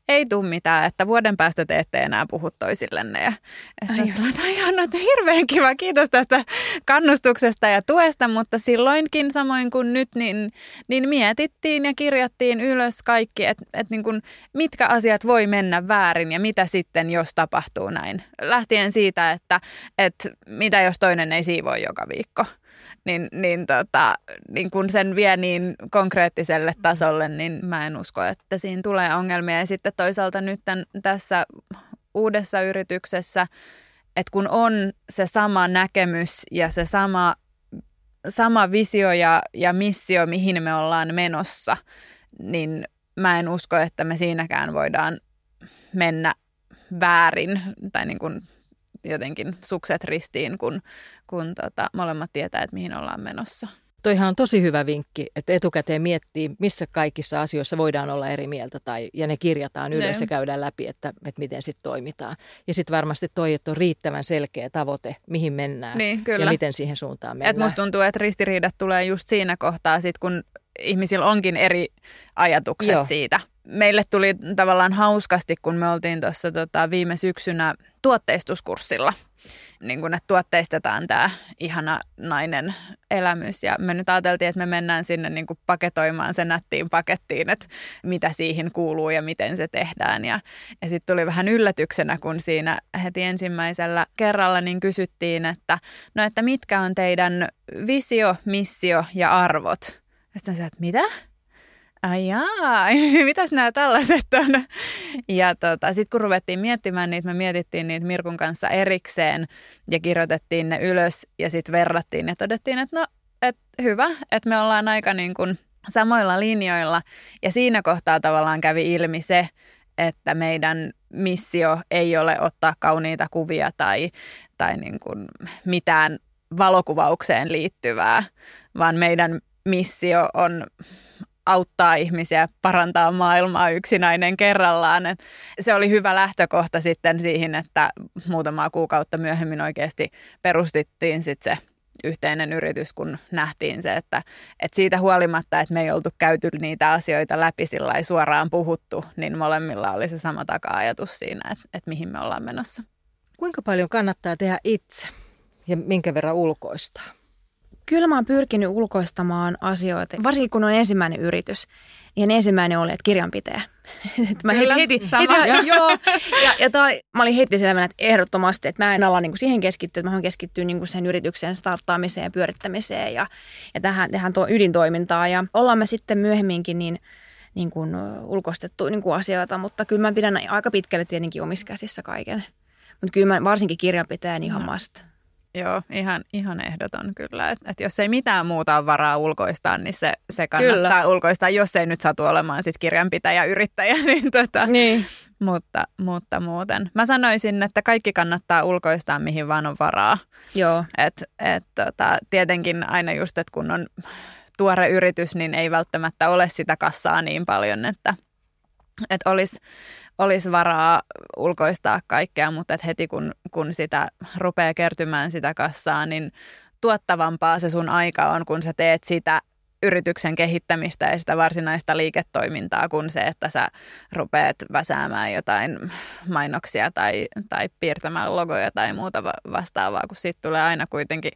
Ei tule mitään, että vuoden päästä te ette enää puhu toisillenne. Ja että sillä, että hirveän kiva, kiitos tästä kannustuksesta ja tuesta, mutta silloinkin samoin kuin nyt, niin, niin mietittiin ja kirjattiin ylös kaikki, että, että niin kuin, mitkä asiat voi mennä väärin ja mitä sitten, jos tapahtuu näin. Lähtien siitä, että, että mitä jos toinen ei siivoi joka viikko, niin, niin, tota, niin kun sen vie niin konkreettiselle tasolle, niin mä en usko, että siinä tulee ongelmia. Ja sitten toisaalta nyt tämän, tässä uudessa yrityksessä, että kun on se sama näkemys ja se sama, sama visio ja, ja missio, mihin me ollaan menossa, niin mä en usko, että me siinäkään voidaan mennä väärin tai niin kuin jotenkin sukset ristiin, kun, kun tota, molemmat tietää, että mihin ollaan menossa. Toihan on tosi hyvä vinkki, että etukäteen miettii, missä kaikissa asioissa voidaan olla eri mieltä tai, ja ne kirjataan ylös ne. ja käydään läpi, että, että miten sitten toimitaan. Ja sitten varmasti toi, että on riittävän selkeä tavoite, mihin mennään niin, kyllä. ja miten siihen suuntaan mennään. Et musta tuntuu, että ristiriidat tulee just siinä kohtaa, sit kun ihmisillä onkin eri ajatukset Joo. siitä. Meille tuli tavallaan hauskasti, kun me oltiin tuossa tota, viime syksynä tuotteistuskurssilla, niin kun, että tuotteistetaan tämä ihana nainen elämys. Ja me nyt ajateltiin, että me mennään sinne niin kuin paketoimaan sen nättiin pakettiin, että mitä siihen kuuluu ja miten se tehdään. Ja, ja sitten tuli vähän yllätyksenä, kun siinä heti ensimmäisellä kerralla niin kysyttiin, että no että mitkä on teidän visio, missio ja arvot. Sitten se, että mitä? Ai jaa, mitäs nämä tällaiset on? Ja tota, sitten kun ruvettiin miettimään niitä, me mietittiin niitä Mirkun kanssa erikseen ja kirjoitettiin ne ylös ja sitten verrattiin ja todettiin, että no, et hyvä, että me ollaan aika niin kuin samoilla linjoilla. Ja siinä kohtaa tavallaan kävi ilmi se, että meidän missio ei ole ottaa kauniita kuvia tai, tai niin kuin mitään valokuvaukseen liittyvää, vaan meidän missio on auttaa ihmisiä parantaa maailmaa yksinäinen kerrallaan. Et se oli hyvä lähtökohta sitten siihen, että muutamaa kuukautta myöhemmin oikeasti perustettiin sitten se yhteinen yritys, kun nähtiin se, että, että siitä huolimatta, että me ei oltu käyty niitä asioita läpi sillä suoraan puhuttu, niin molemmilla oli se sama taka-ajatus siinä, että, että mihin me ollaan menossa. Kuinka paljon kannattaa tehdä itse ja minkä verran ulkoistaa? Kyllä mä oon pyrkinyt ulkoistamaan asioita, varsinkin kun on ensimmäinen yritys. Niin ensimmäinen oli, että kirjanpitäjä. mä Kyllä, heti, heti, sama. heti joo. Ja, ja toi, mä olin heti selvänä, että ehdottomasti, että mä en ala niinku siihen keskittyä, että mä haluan keskittyä niinku sen yrityksen starttaamiseen ja pyörittämiseen ja, ja tähän, tähän tuo ydintoimintaan. Ja ollaan me sitten myöhemminkin niin, niin kuin ulkoistettu niin kuin asioita, mutta kyllä mä pidän aika pitkälle tietenkin omissa käsissä kaiken. Mutta kyllä mä varsinkin kirjanpitäjän ihan must. Joo, ihan, ihan ehdoton kyllä. Että et jos ei mitään muuta ole varaa ulkoistaa, niin se, se kannattaa kyllä. ulkoistaa, jos ei nyt satu olemaan sit kirjanpitäjä yrittäjä. Niin tota, Niin. mutta, mutta muuten. Mä sanoisin, että kaikki kannattaa ulkoistaa, mihin vaan on varaa. Joo. Et, et, tota, tietenkin aina just, että kun on tuore yritys, niin ei välttämättä ole sitä kassaa niin paljon, että et olisi olis varaa ulkoistaa kaikkea, mutta et heti kun, kun sitä rupeaa kertymään sitä kassaa, niin tuottavampaa se sun aika on, kun sä teet sitä yrityksen kehittämistä ja sitä varsinaista liiketoimintaa kuin se, että sä rupeat väsäämään jotain mainoksia tai, tai piirtämään logoja tai muuta vastaavaa, kun siitä tulee aina kuitenkin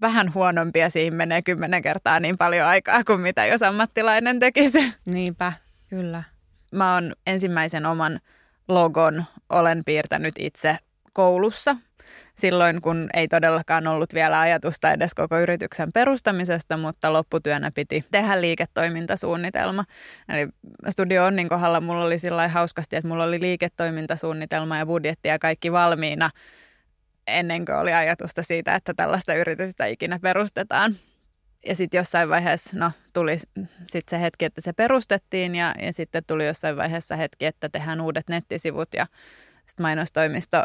vähän huonompia, siihen menee kymmenen kertaa niin paljon aikaa kuin mitä jos ammattilainen tekisi. Niinpä, kyllä. Mä oon ensimmäisen oman logon olen piirtänyt itse koulussa silloin, kun ei todellakaan ollut vielä ajatusta edes koko yrityksen perustamisesta, mutta lopputyönä piti tehdä liiketoimintasuunnitelma. Eli Studio Onnin kohdalla mulla oli sillä hauskasti, että mulla oli liiketoimintasuunnitelma ja budjetti ja kaikki valmiina ennen kuin oli ajatusta siitä, että tällaista yritystä ikinä perustetaan. Ja sitten jossain vaiheessa no, tuli sit se hetki, että se perustettiin ja, ja sitten tuli jossain vaiheessa hetki, että tehdään uudet nettisivut ja sitten mainostoimisto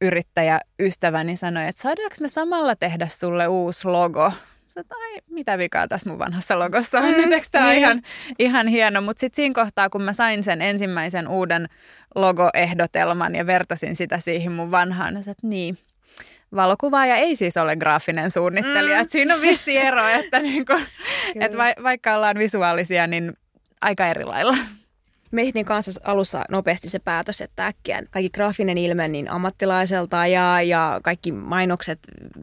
yrittäjä ystäväni sanoi, että saadaanko me samalla tehdä sulle uusi logo? tai mitä vikaa tässä mun vanhassa logossa on, mm, eikö tämä niin. ihan, ihan hieno. Mutta sitten siinä kohtaa, kun mä sain sen ensimmäisen uuden logoehdotelman ja vertasin sitä siihen mun vanhaan, niin että niin, valokuvaaja ei siis ole graafinen suunnittelija. Mm. Et siinä on vissi ero, että niinku, et va, vaikka ollaan visuaalisia, niin aika eri lailla. Me ehtiin kanssa alussa nopeasti se päätös, että äkkiä kaikki graafinen ilme niin ammattilaiselta ja, ja kaikki mainokset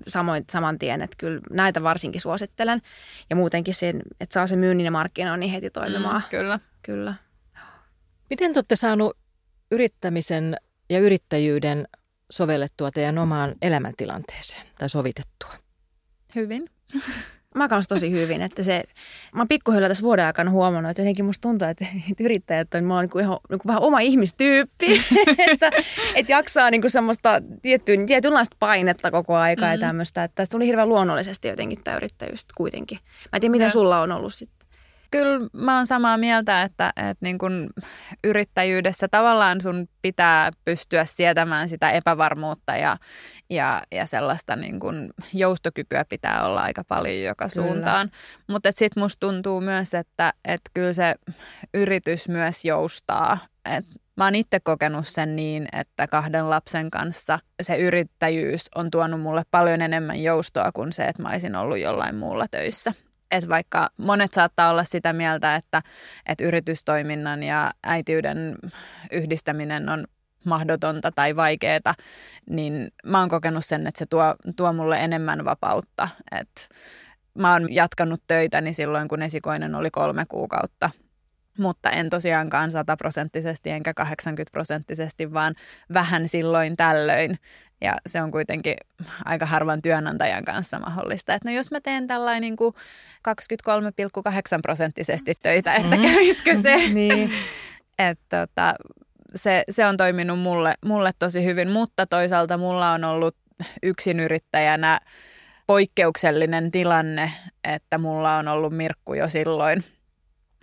samoin, saman tien, että kyllä näitä varsinkin suosittelen. Ja muutenkin sen, että saa se myynnin ja markkinoinnin heti toimimaan. Mm, kyllä. Kyllä. Miten te olette saanut yrittämisen ja yrittäjyyden sovellettua teidän omaan elämäntilanteeseen tai sovitettua? Hyvin. Mä kanssa tosi hyvin, että se, mä oon pikkuhiljaa tässä vuoden aikana huomannut, että jotenkin musta tuntuu, että, että yrittäjät on, mulla on niin ihan niin vähän oma ihmistyyppi, että, että jaksaa niin kuin semmoista tiettyä, tietynlaista painetta koko aika mm-hmm. ja tämmöistä, että se tuli hirveän luonnollisesti jotenkin tämä yrittäjyys kuitenkin. Mä en tiedä, miten ja. sulla on ollut sitten. Kyllä mä oon samaa mieltä, että, että niin kun yrittäjyydessä tavallaan sun pitää pystyä sietämään sitä epävarmuutta ja, ja, ja sellaista niin kun joustokykyä pitää olla aika paljon joka kyllä. suuntaan. Mutta sitten musta tuntuu myös, että, että kyllä se yritys myös joustaa. Et Mä oon itse kokenut sen niin, että kahden lapsen kanssa se yrittäjyys on tuonut mulle paljon enemmän joustoa kuin se, että mä olisin ollut jollain muulla töissä että vaikka monet saattaa olla sitä mieltä, että, että yritystoiminnan ja äitiyden yhdistäminen on mahdotonta tai vaikeaa, niin mä oon kokenut sen, että se tuo, tuo mulle enemmän vapautta. Et mä oon jatkanut töitäni silloin, kun esikoinen oli kolme kuukautta, mutta en tosiaankaan sataprosenttisesti enkä 80 prosenttisesti, vaan vähän silloin tällöin. Ja se on kuitenkin aika harvan työnantajan kanssa mahdollista. Että no jos mä teen tällainen niin 23,8 prosenttisesti töitä, että mm. kävisikö se? niin. että tota, se, se on toiminut mulle, mulle tosi hyvin, mutta toisaalta mulla on ollut yksinyrittäjänä poikkeuksellinen tilanne, että mulla on ollut Mirkku jo silloin.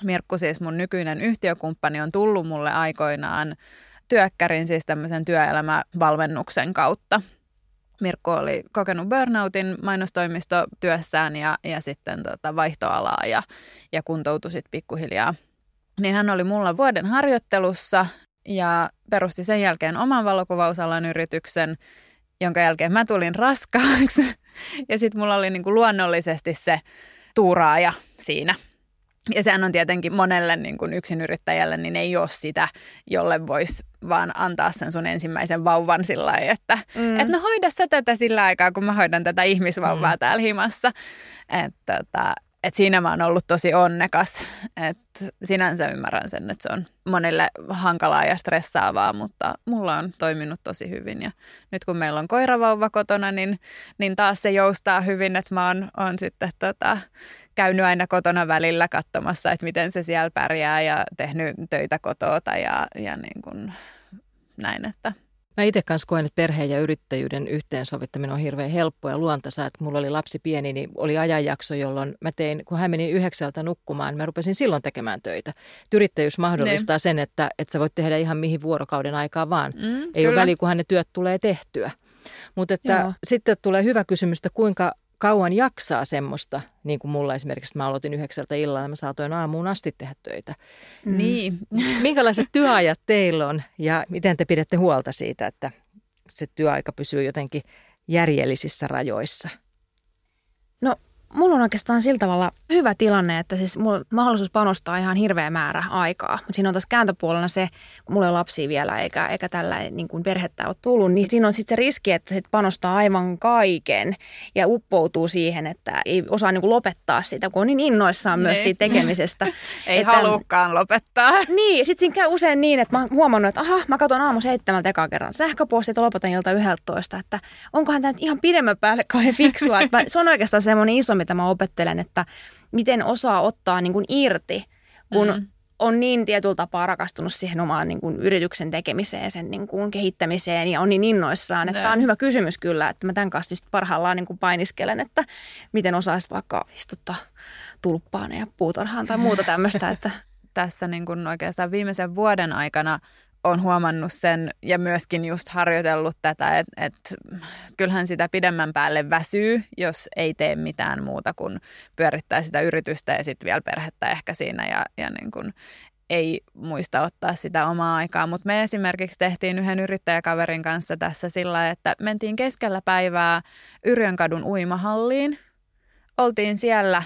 Mirkku siis mun nykyinen yhtiökumppani on tullut mulle aikoinaan työkkärin, siis tämmöisen työelämävalmennuksen kautta. Mirkko oli kokenut burnoutin mainostoimistotyössään ja, ja sitten tota vaihtoalaa ja, ja kuntoutui sitten pikkuhiljaa. Niin hän oli mulla vuoden harjoittelussa ja perusti sen jälkeen oman valokuvausalan yrityksen, jonka jälkeen mä tulin raskaaksi. Ja sitten mulla oli niinku luonnollisesti se tuuraaja siinä. Ja sehän on tietenkin monelle niin kuin yksinyrittäjälle, niin ei ole sitä, jolle voisi vaan antaa sen sun ensimmäisen vauvan sillä lailla, että mm. et no hoida sä tätä sillä aikaa, kun mä hoidan tätä ihmisvauvaa mm. täällä himassa. Että tota, et siinä mä oon ollut tosi onnekas. Et sinänsä ymmärrän sen, että se on monille hankalaa ja stressaavaa, mutta mulla on toiminut tosi hyvin. Ja nyt kun meillä on koiravauva kotona, niin, niin taas se joustaa hyvin, että mä oon, oon sitten tota, käynyt aina kotona välillä katsomassa, että miten se siellä pärjää ja tehnyt töitä kotoota ja, ja niin kuin näin, että Mä itse kanssa koen, että perheen ja yrittäjyyden yhteensovittaminen on hirveän helppoa ja luontaisa. Että mulla oli lapsi pieni, niin oli ajanjakso, jolloin mä tein, kun hän meni yhdeksältä nukkumaan, mä rupesin silloin tekemään töitä. Et yrittäjyys mahdollistaa ne. sen, että, että sä voit tehdä ihan mihin vuorokauden aikaa vaan. Mm, Ei kyllä. ole väliä, kunhan ne työt tulee tehtyä. Mutta että sitten tulee hyvä kysymys, että kuinka kauan jaksaa semmoista, niin kuin mulla esimerkiksi, mä aloitin yhdeksältä illalla, mä saatoin aamuun asti tehdä töitä. Mm. Niin. Minkälaiset työajat teillä on ja miten te pidätte huolta siitä, että se työaika pysyy jotenkin järjellisissä rajoissa? No mulla on oikeastaan sillä tavalla hyvä tilanne, että siis mulla on mahdollisuus panostaa ihan hirveä määrä aikaa. Mutta siinä on taas kääntöpuolella se, kun mulla ei ole lapsia vielä eikä, eikä tällä niin kuin perhettä ole tullut, niin siinä on sitten se riski, että sit panostaa aivan kaiken ja uppoutuu siihen, että ei osaa niin kuin lopettaa sitä, kun on niin innoissaan myös siitä tekemisestä. ei että, halukkaan lopettaa. Niin, sitten siinä käy usein niin, että mä oon huomannut, että aha, mä katson aamu seitsemältä ekaa kerran sähköpostit ja lopetan ilta yhdeltä että onkohan tämä nyt ihan pidemmän päälle kauhean fiksua. että mä, se on oikeastaan semmoinen iso mitä mä opettelen, että miten osaa ottaa niin kuin irti, kun mm. on niin tietyllä tapaa rakastunut siihen omaan niin kuin yrityksen tekemiseen, sen niin kuin kehittämiseen ja on niin innoissaan. Että tämä on hyvä kysymys kyllä, että mä tämän kanssa just parhaillaan niin kuin painiskelen, että miten osaisit vaikka istuttaa tulppaan ja puutarhaan tai muuta tämmöistä. Että tässä niin kuin oikeastaan viimeisen vuoden aikana on huomannut sen ja myöskin just harjoitellut tätä, että et, kyllähän sitä pidemmän päälle väsyy, jos ei tee mitään muuta kuin pyörittää sitä yritystä ja sitten vielä perhettä ehkä siinä ja, ja niin kuin ei muista ottaa sitä omaa aikaa. Mutta me esimerkiksi tehtiin yhden yrittäjäkaverin kanssa tässä sillä, että mentiin keskellä päivää Yrjönkadun uimahalliin. Oltiin siellä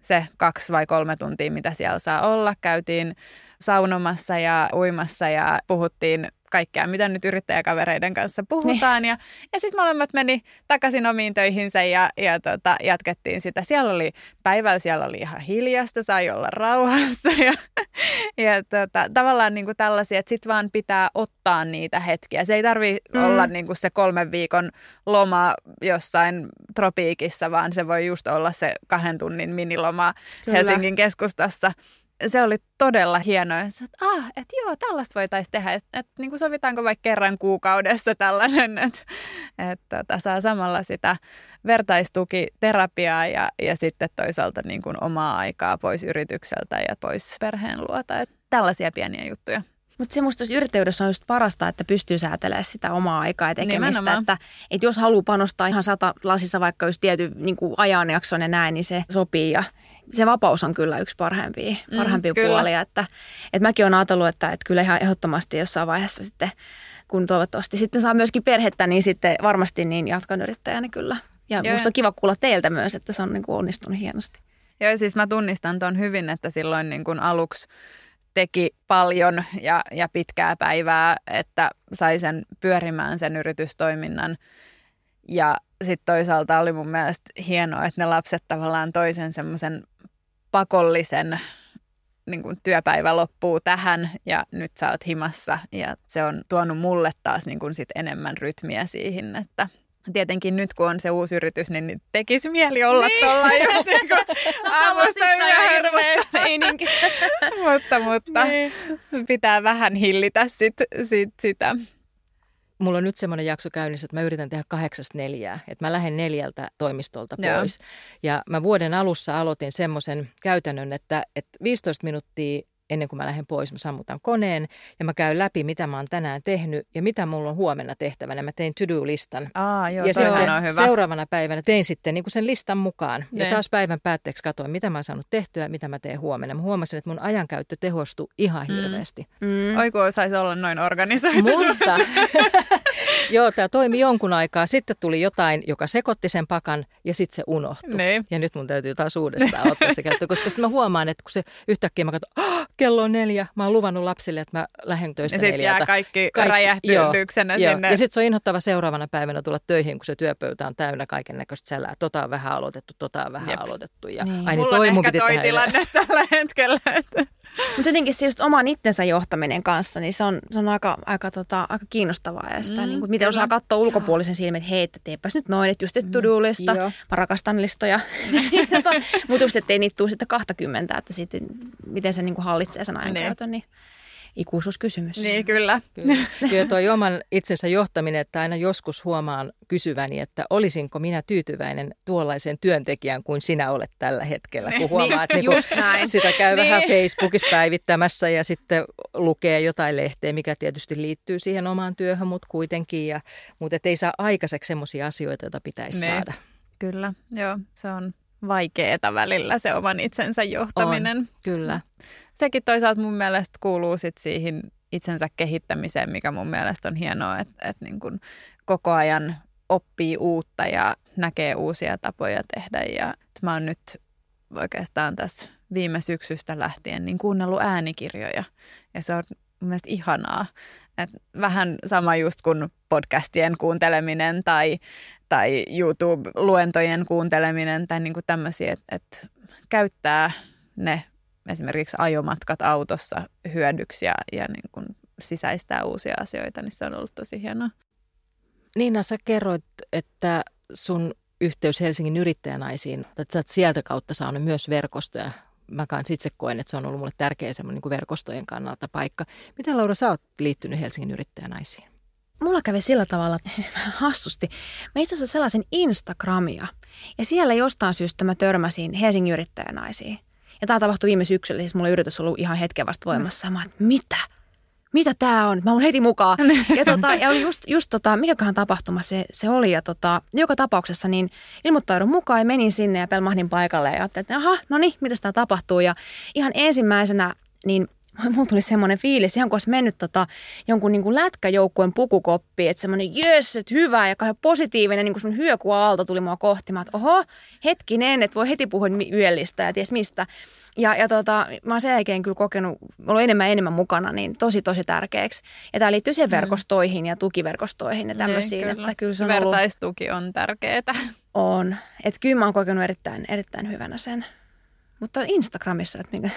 se kaksi vai kolme tuntia, mitä siellä saa olla. Käytiin saunomassa ja uimassa ja puhuttiin kaikkea, mitä nyt yrittäjäkavereiden kanssa puhutaan. Niin. Ja, ja sitten molemmat meni takaisin omiin töihinsä ja, ja tota, jatkettiin sitä. Siellä oli päivällä, siellä oli ihan hiljasta, sai olla rauhassa ja, ja tota, tavallaan niin kuin tällaisia, että sitten vaan pitää ottaa niitä hetkiä. Se ei tarvi mm. olla niin kuin se kolmen viikon loma jossain tropiikissa, vaan se voi just olla se kahden tunnin miniloma Kyllä. Helsingin keskustassa se oli todella hienoa. Että ah, että joo, tällaista voitaisiin tehdä. Että, että niin kuin sovitaanko vaikka kerran kuukaudessa tällainen, että, että että saa samalla sitä vertaistukiterapiaa ja, ja sitten toisaalta niin kuin omaa aikaa pois yritykseltä ja pois perheen luota. Että tällaisia pieniä juttuja. Mutta se musta yrittäjyydessä on just parasta, että pystyy säätelemään sitä omaa aikaa ja tekemistä. Että, että jos haluaa panostaa ihan sata lasissa vaikka just tietyn niin ajanjakson ja näin, niin se sopii. Ja se vapaus on kyllä yksi parhaimpia, mm, parhaimpia mm, puolia. Että, että mäkin olen ajatellut, että, että kyllä ihan ehdottomasti jossain vaiheessa sitten, kun toivottavasti sitten saa myöskin perhettä, niin sitten varmasti niin jatkan yrittäjänä kyllä. Ja Joo, musta on kiva kuulla teiltä myös, että se on niin kuin onnistunut hienosti. Joo, siis mä tunnistan tuon hyvin, että silloin niin kuin aluksi teki paljon ja, ja pitkää päivää, että sai sen pyörimään sen yritystoiminnan. Ja sitten toisaalta oli mun mielestä hienoa, että ne lapset tavallaan toisen semmoisen pakollisen niin kuin työpäivä loppuu tähän ja nyt sä oot himassa ja se on tuonut mulle taas niin kuin sit enemmän rytmiä siihen, että tietenkin nyt kun on se uusi yritys, niin tekisi mieli olla niin. tuolla just niin aamusta mutta, mutta niin. pitää vähän hillitä sit, sit, sitä. Mulla on nyt semmoinen jakso käynnissä, että mä yritän tehdä kahdeksasta neljää, että mä lähden neljältä toimistolta pois. Joo. Ja mä vuoden alussa aloitin semmoisen käytännön, että, että 15 minuuttia ennen kuin mä lähden pois, mä sammutan koneen ja mä käyn läpi, mitä mä oon tänään tehnyt ja mitä mulla on huomenna tehtävänä. Mä tein to-do-listan. Aa, joo, ja sitten on hyvä. seuraavana päivänä tein sitten niin kuin sen listan mukaan. Ne. Ja taas päivän päätteeksi katsoin, mitä mä oon saanut tehtyä ja mitä mä teen huomenna. Mä huomasin, että mun ajankäyttö tehostui ihan mm. hirveästi. Mm. Oiko saisi olla noin organisoitu. Mutta Joo, tämä toimi jonkun aikaa. Sitten tuli jotain, joka sekoitti sen pakan ja sitten se unohtui. Niin. Ja nyt mun täytyy taas uudestaan ottaa se käyttöön, koska sitten mä huomaan, että kun se yhtäkkiä mä katson, oh, kello on neljä, mä oon luvannut lapsille, että mä lähden töistä Ja sitten neljältä. jää kaikki, Kaikki- räjähtylyksenä Joo, sinne. ja sitten se on inhottava seuraavana päivänä tulla töihin, kun se työpöytä on täynnä kaiken näköistä sälää. Tota on vähän aloitettu, tota on vähän Jep. aloitettu. Ja, Niin. ai niin, Mulla toi on ehkä toi tilanne tällä hetkellä. Mutta jotenkin se just oman itsensä johtaminen kanssa, niin se on, se on aika, aika, tota, aika kiinnostavaa. Ja sitä, Mm, niin kuin, miten osaa katsoa ulkopuolisen silmin, että hei, että teepäs nyt noin, että just et to-do-lista, joo. mä rakastan listoja. Mutta just, ettei niitä tule sitten 20, että sitten, miten se niin kuin hallitsee sen ajankäytön, niin ikuisuuskysymys. Niin, kyllä. Kyllä. Kyllä toi oman itsensä johtaminen, että aina joskus huomaan kysyväni, että olisinko minä tyytyväinen tuollaisen työntekijän kuin sinä olet tällä hetkellä, kun huomaa, että niinku just näin. sitä käy Niin. vähän Facebookissa päivittämässä ja sitten lukee jotain lehteä, mikä tietysti liittyy siihen omaan työhön, mutta kuitenkin. Ja, mutta et ei saa aikaiseksi sellaisia asioita, joita pitäisi Niin. saada. Kyllä, joo. Se on vaikeeta välillä se oman itsensä johtaminen. On, kyllä. Sekin toisaalta mun mielestä kuuluu sit siihen itsensä kehittämiseen, mikä mun mielestä on hienoa, että, että niin kun koko ajan oppii uutta ja näkee uusia tapoja tehdä. Ja että mä oon nyt oikeastaan tässä viime syksystä lähtien niin kuunnellut äänikirjoja ja se on mun mielestä ihanaa. Et vähän sama just kuin podcastien kuunteleminen tai, tai YouTube-luentojen kuunteleminen tai niinku tämmöisiä, että et käyttää ne esimerkiksi ajomatkat autossa hyödyksi ja, ja niin kuin sisäistää uusia asioita, niin se on ollut tosi hienoa. Niina, sä kerroit, että sun yhteys Helsingin yrittäjänaisiin, että sä oot sieltä kautta saanut myös verkostoja. Mä kanssa itse koen, että se on ollut mulle tärkeä semmoinen niin verkostojen kannalta paikka. Miten Laura, sä oot liittynyt Helsingin yrittäjänaisiin? Mulla kävi sillä tavalla että hassusti. Mä itse asiassa sellaisen Instagramia. Ja siellä jostain syystä mä törmäsin Helsingin yrittäjänaisiin. Ja tämä tapahtui viime syksyllä, siis mulla yritys ollut ihan hetken vasta voimassa. Mä oon, että mitä? Mitä tää on? Mä oon heti mukaan. Ja, tota, ja oli just, just tota, mikäköhän tapahtuma se, se oli. Ja tota, joka tapauksessa niin ilmoittaudun mukaan ja menin sinne ja pelmahdin paikalle. Ja ajattelin, että aha, no niin, mitä tää tapahtuu. Ja ihan ensimmäisenä niin mulla tuli semmoinen fiilis, ihan kun olisi mennyt tota, jonkun niin kuin lätkäjoukkueen pukukoppiin, että semmoinen jes, että hyvä ja kauhean positiivinen niin kuin hyökuaalto tuli mua kohti. Mä oot, oho, hetkinen, että voi heti puhua yöllistä ja ties mistä. Ja, ja tota, mä oon sen jälkeen kyllä kokenut, ollut enemmän ja enemmän mukana, niin tosi tosi tärkeäksi. Ja tämä liittyy siihen verkostoihin ja tukiverkostoihin ja tämmöisiin, Niin, että kyllä se on ollut, Vertaistuki on tärkeää. on. Että kyllä mä oon kokenut erittäin, erittäin hyvänä sen. Mutta Instagramissa, että minkä...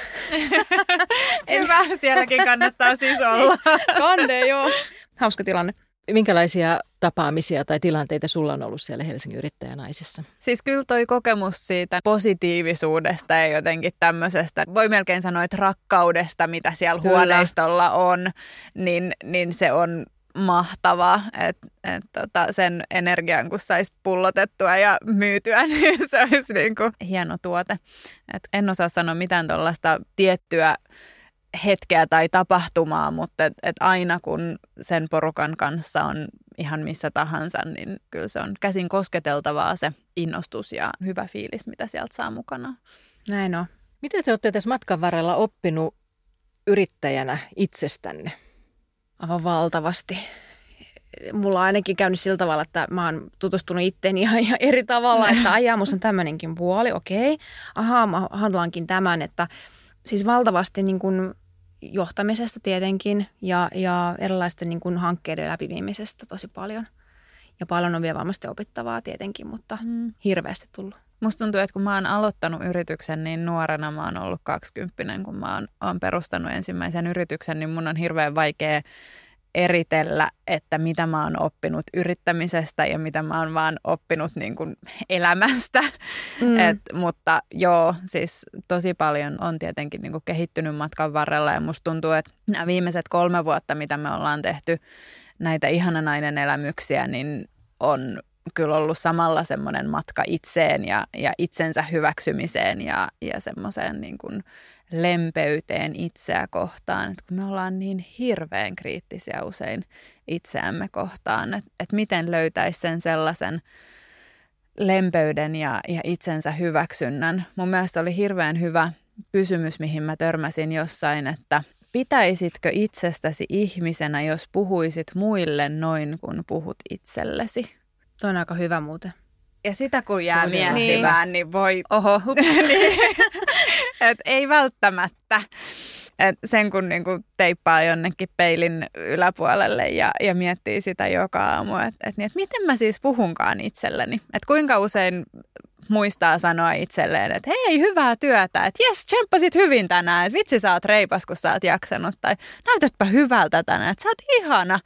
Hyvä, sielläkin kannattaa siis olla. Kanne, joo. Hauska tilanne. Minkälaisia tapaamisia tai tilanteita sulla on ollut siellä Helsingin yrittäjänaisissa? Siis kyllä toi kokemus siitä positiivisuudesta ja jotenkin tämmöisestä, voi melkein sanoa, että rakkaudesta, mitä siellä Kyllä. huoneistolla on, niin, niin se on mahtava, että et tota, sen energian kun saisi pullotettua ja myytyä, niin se olisi niinku hieno tuote. Et en osaa sanoa mitään tuollaista tiettyä hetkeä tai tapahtumaa, mutta et, et aina kun sen porukan kanssa on ihan missä tahansa, niin kyllä se on käsin kosketeltavaa se innostus ja hyvä fiilis, mitä sieltä saa mukana. Näin on. Miten te olette tässä matkan varrella oppinut yrittäjänä itsestänne? Aivan valtavasti. Mulla on ainakin käynyt sillä tavalla, että mä oon tutustunut itteeni ihan, ihan eri tavalla, että ajaa, on tämmöinenkin puoli, okei. Ahaa, mä handlaankin tämän, että siis valtavasti niin kuin johtamisesta tietenkin ja, ja erilaisten niin kuin hankkeiden läpiviimisestä tosi paljon. Ja paljon on vielä varmasti opittavaa tietenkin, mutta Mm. hirveästi tullut. Musta tuntuu, että kun mä oon aloittanut yrityksen, niin nuorena mä oon ollut 20, kun mä oon, oon perustanut ensimmäisen yrityksen, niin mun on hirveän vaikea eritellä, että mitä mä oon oppinut yrittämisestä ja mitä mä oon vaan oppinut niin kuin elämästä. Mm. Et, mutta joo, siis tosi paljon on tietenkin niin kuin kehittynyt matkan varrella ja musta tuntuu, että nämä viimeiset kolme vuotta, mitä me ollaan tehty näitä ihananainen elämyksiä, niin on kyllä ollut samalla semmoinen matka itseen ja, ja itsensä hyväksymiseen ja, ja semmoiseen niin kuin lempeyteen itseä kohtaan. Et kun me ollaan niin hirveän kriittisiä usein itseämme kohtaan, että et miten löytäisi sen sellaisen lempeyden ja, ja itsensä hyväksynnän. Mun mielestä oli hirveän hyvä kysymys, mihin mä törmäsin jossain, että pitäisitkö itsestäsi ihmisenä, jos puhuisit muille noin kuin puhut itsellesi? Tuo on aika hyvä muuten. Ja sitä kun jää Tuli miettimään, niin, niin voi... Oho, niin, et ei välttämättä. Et sen kun niinku teippaa jonnekin peilin yläpuolelle ja, ja miettii sitä joka aamu, että et, niin, et miten mä siis puhunkaan itselleni. Että kuinka usein muistaa sanoa itselleen, että hei, hyvää työtä, että jes, tsemppasit hyvin tänään, että vitsi sä oot reipas, kun sä oot jaksanut, tai näytätpä hyvältä tänään, että sä oot ihana.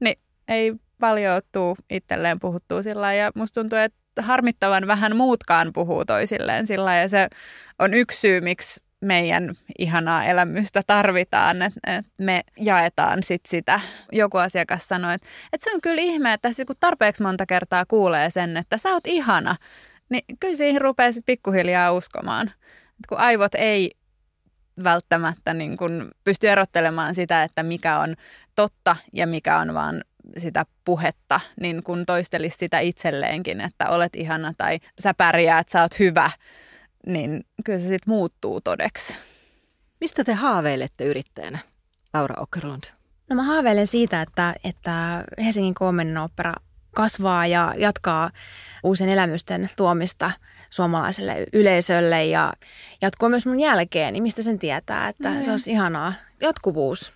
Niin ei paljon tuu itselleen puhuttua sillä ja musta tuntuu, että harmittavan vähän muutkaan puhuu toisilleen sillä ja se on yksi syy, miksi meidän ihanaa elämystä tarvitaan, että et me jaetaan sit sitä. Joku asiakas sanoi, että et se on kyllä ihme, että kun tarpeeksi monta kertaa kuulee sen, että sä oot ihana, niin kyllä siihen rupeaa sitten pikkuhiljaa uskomaan. Et kun aivot ei välttämättä niin kun pysty erottelemaan sitä, että mikä on totta ja mikä on vaan sitä puhetta, niin kun toistelisi sitä itselleenkin, että olet ihana tai sä pärjäät, sä oot hyvä, niin kyllä se sitten muuttuu todeksi. Mistä te haaveilette yrittäjänä, Laura Ockerlund? No mä haaveilen siitä, että, että Helsingin Koomenin opera kasvaa ja jatkaa uusien elämysten tuomista suomalaiselle yleisölle ja jatkuu myös mun jälkeen, niin mistä sen tietää, että No se olisi ihanaa. Jatkuvuus.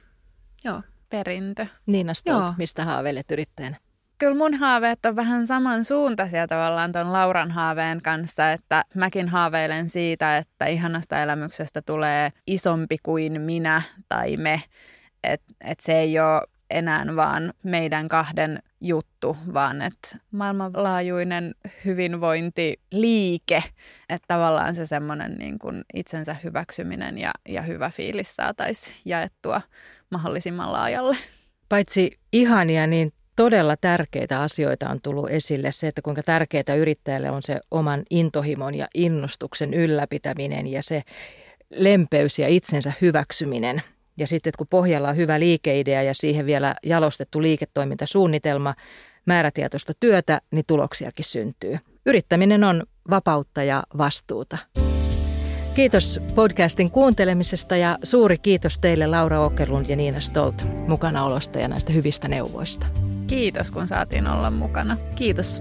Joo. Perintö. Niina Stolt, Joo. mistä haaveilet yrittäjänä? Kyllä mun haaveet on vähän samansuuntaisia tavallaan ton Lauran haaveen kanssa, että mäkin haaveilen siitä, että ihanasta elämyksestä tulee isompi kuin minä tai me. Että et se ei ole enää vaan meidän kahden juttu, vaan että maailmanlaajuinen hyvinvointiliike, että tavallaan se semmoinen niin kuin itsensä hyväksyminen ja, ja hyvä fiilis saataisiin jaettua mahdollisimman laajalle. Paitsi ihania, niin todella tärkeitä asioita on tullut esille. Se, että kuinka tärkeää yrittäjälle on se oman intohimon ja innostuksen ylläpitäminen ja se lempeys ja itsensä hyväksyminen. Ja sitten, että kun pohjalla on hyvä liikeidea ja siihen vielä jalostettu liiketoimintasuunnitelma, määrätietoista työtä, niin tuloksiakin syntyy. Yrittäminen on vapautta ja vastuuta. Kiitos podcastin kuuntelemisesta ja suuri kiitos teille Laura Ockerlund ja Niina Stolt mukanaolosta ja näistä hyvistä neuvoista. Kiitos, kun saatiin olla mukana. Kiitos.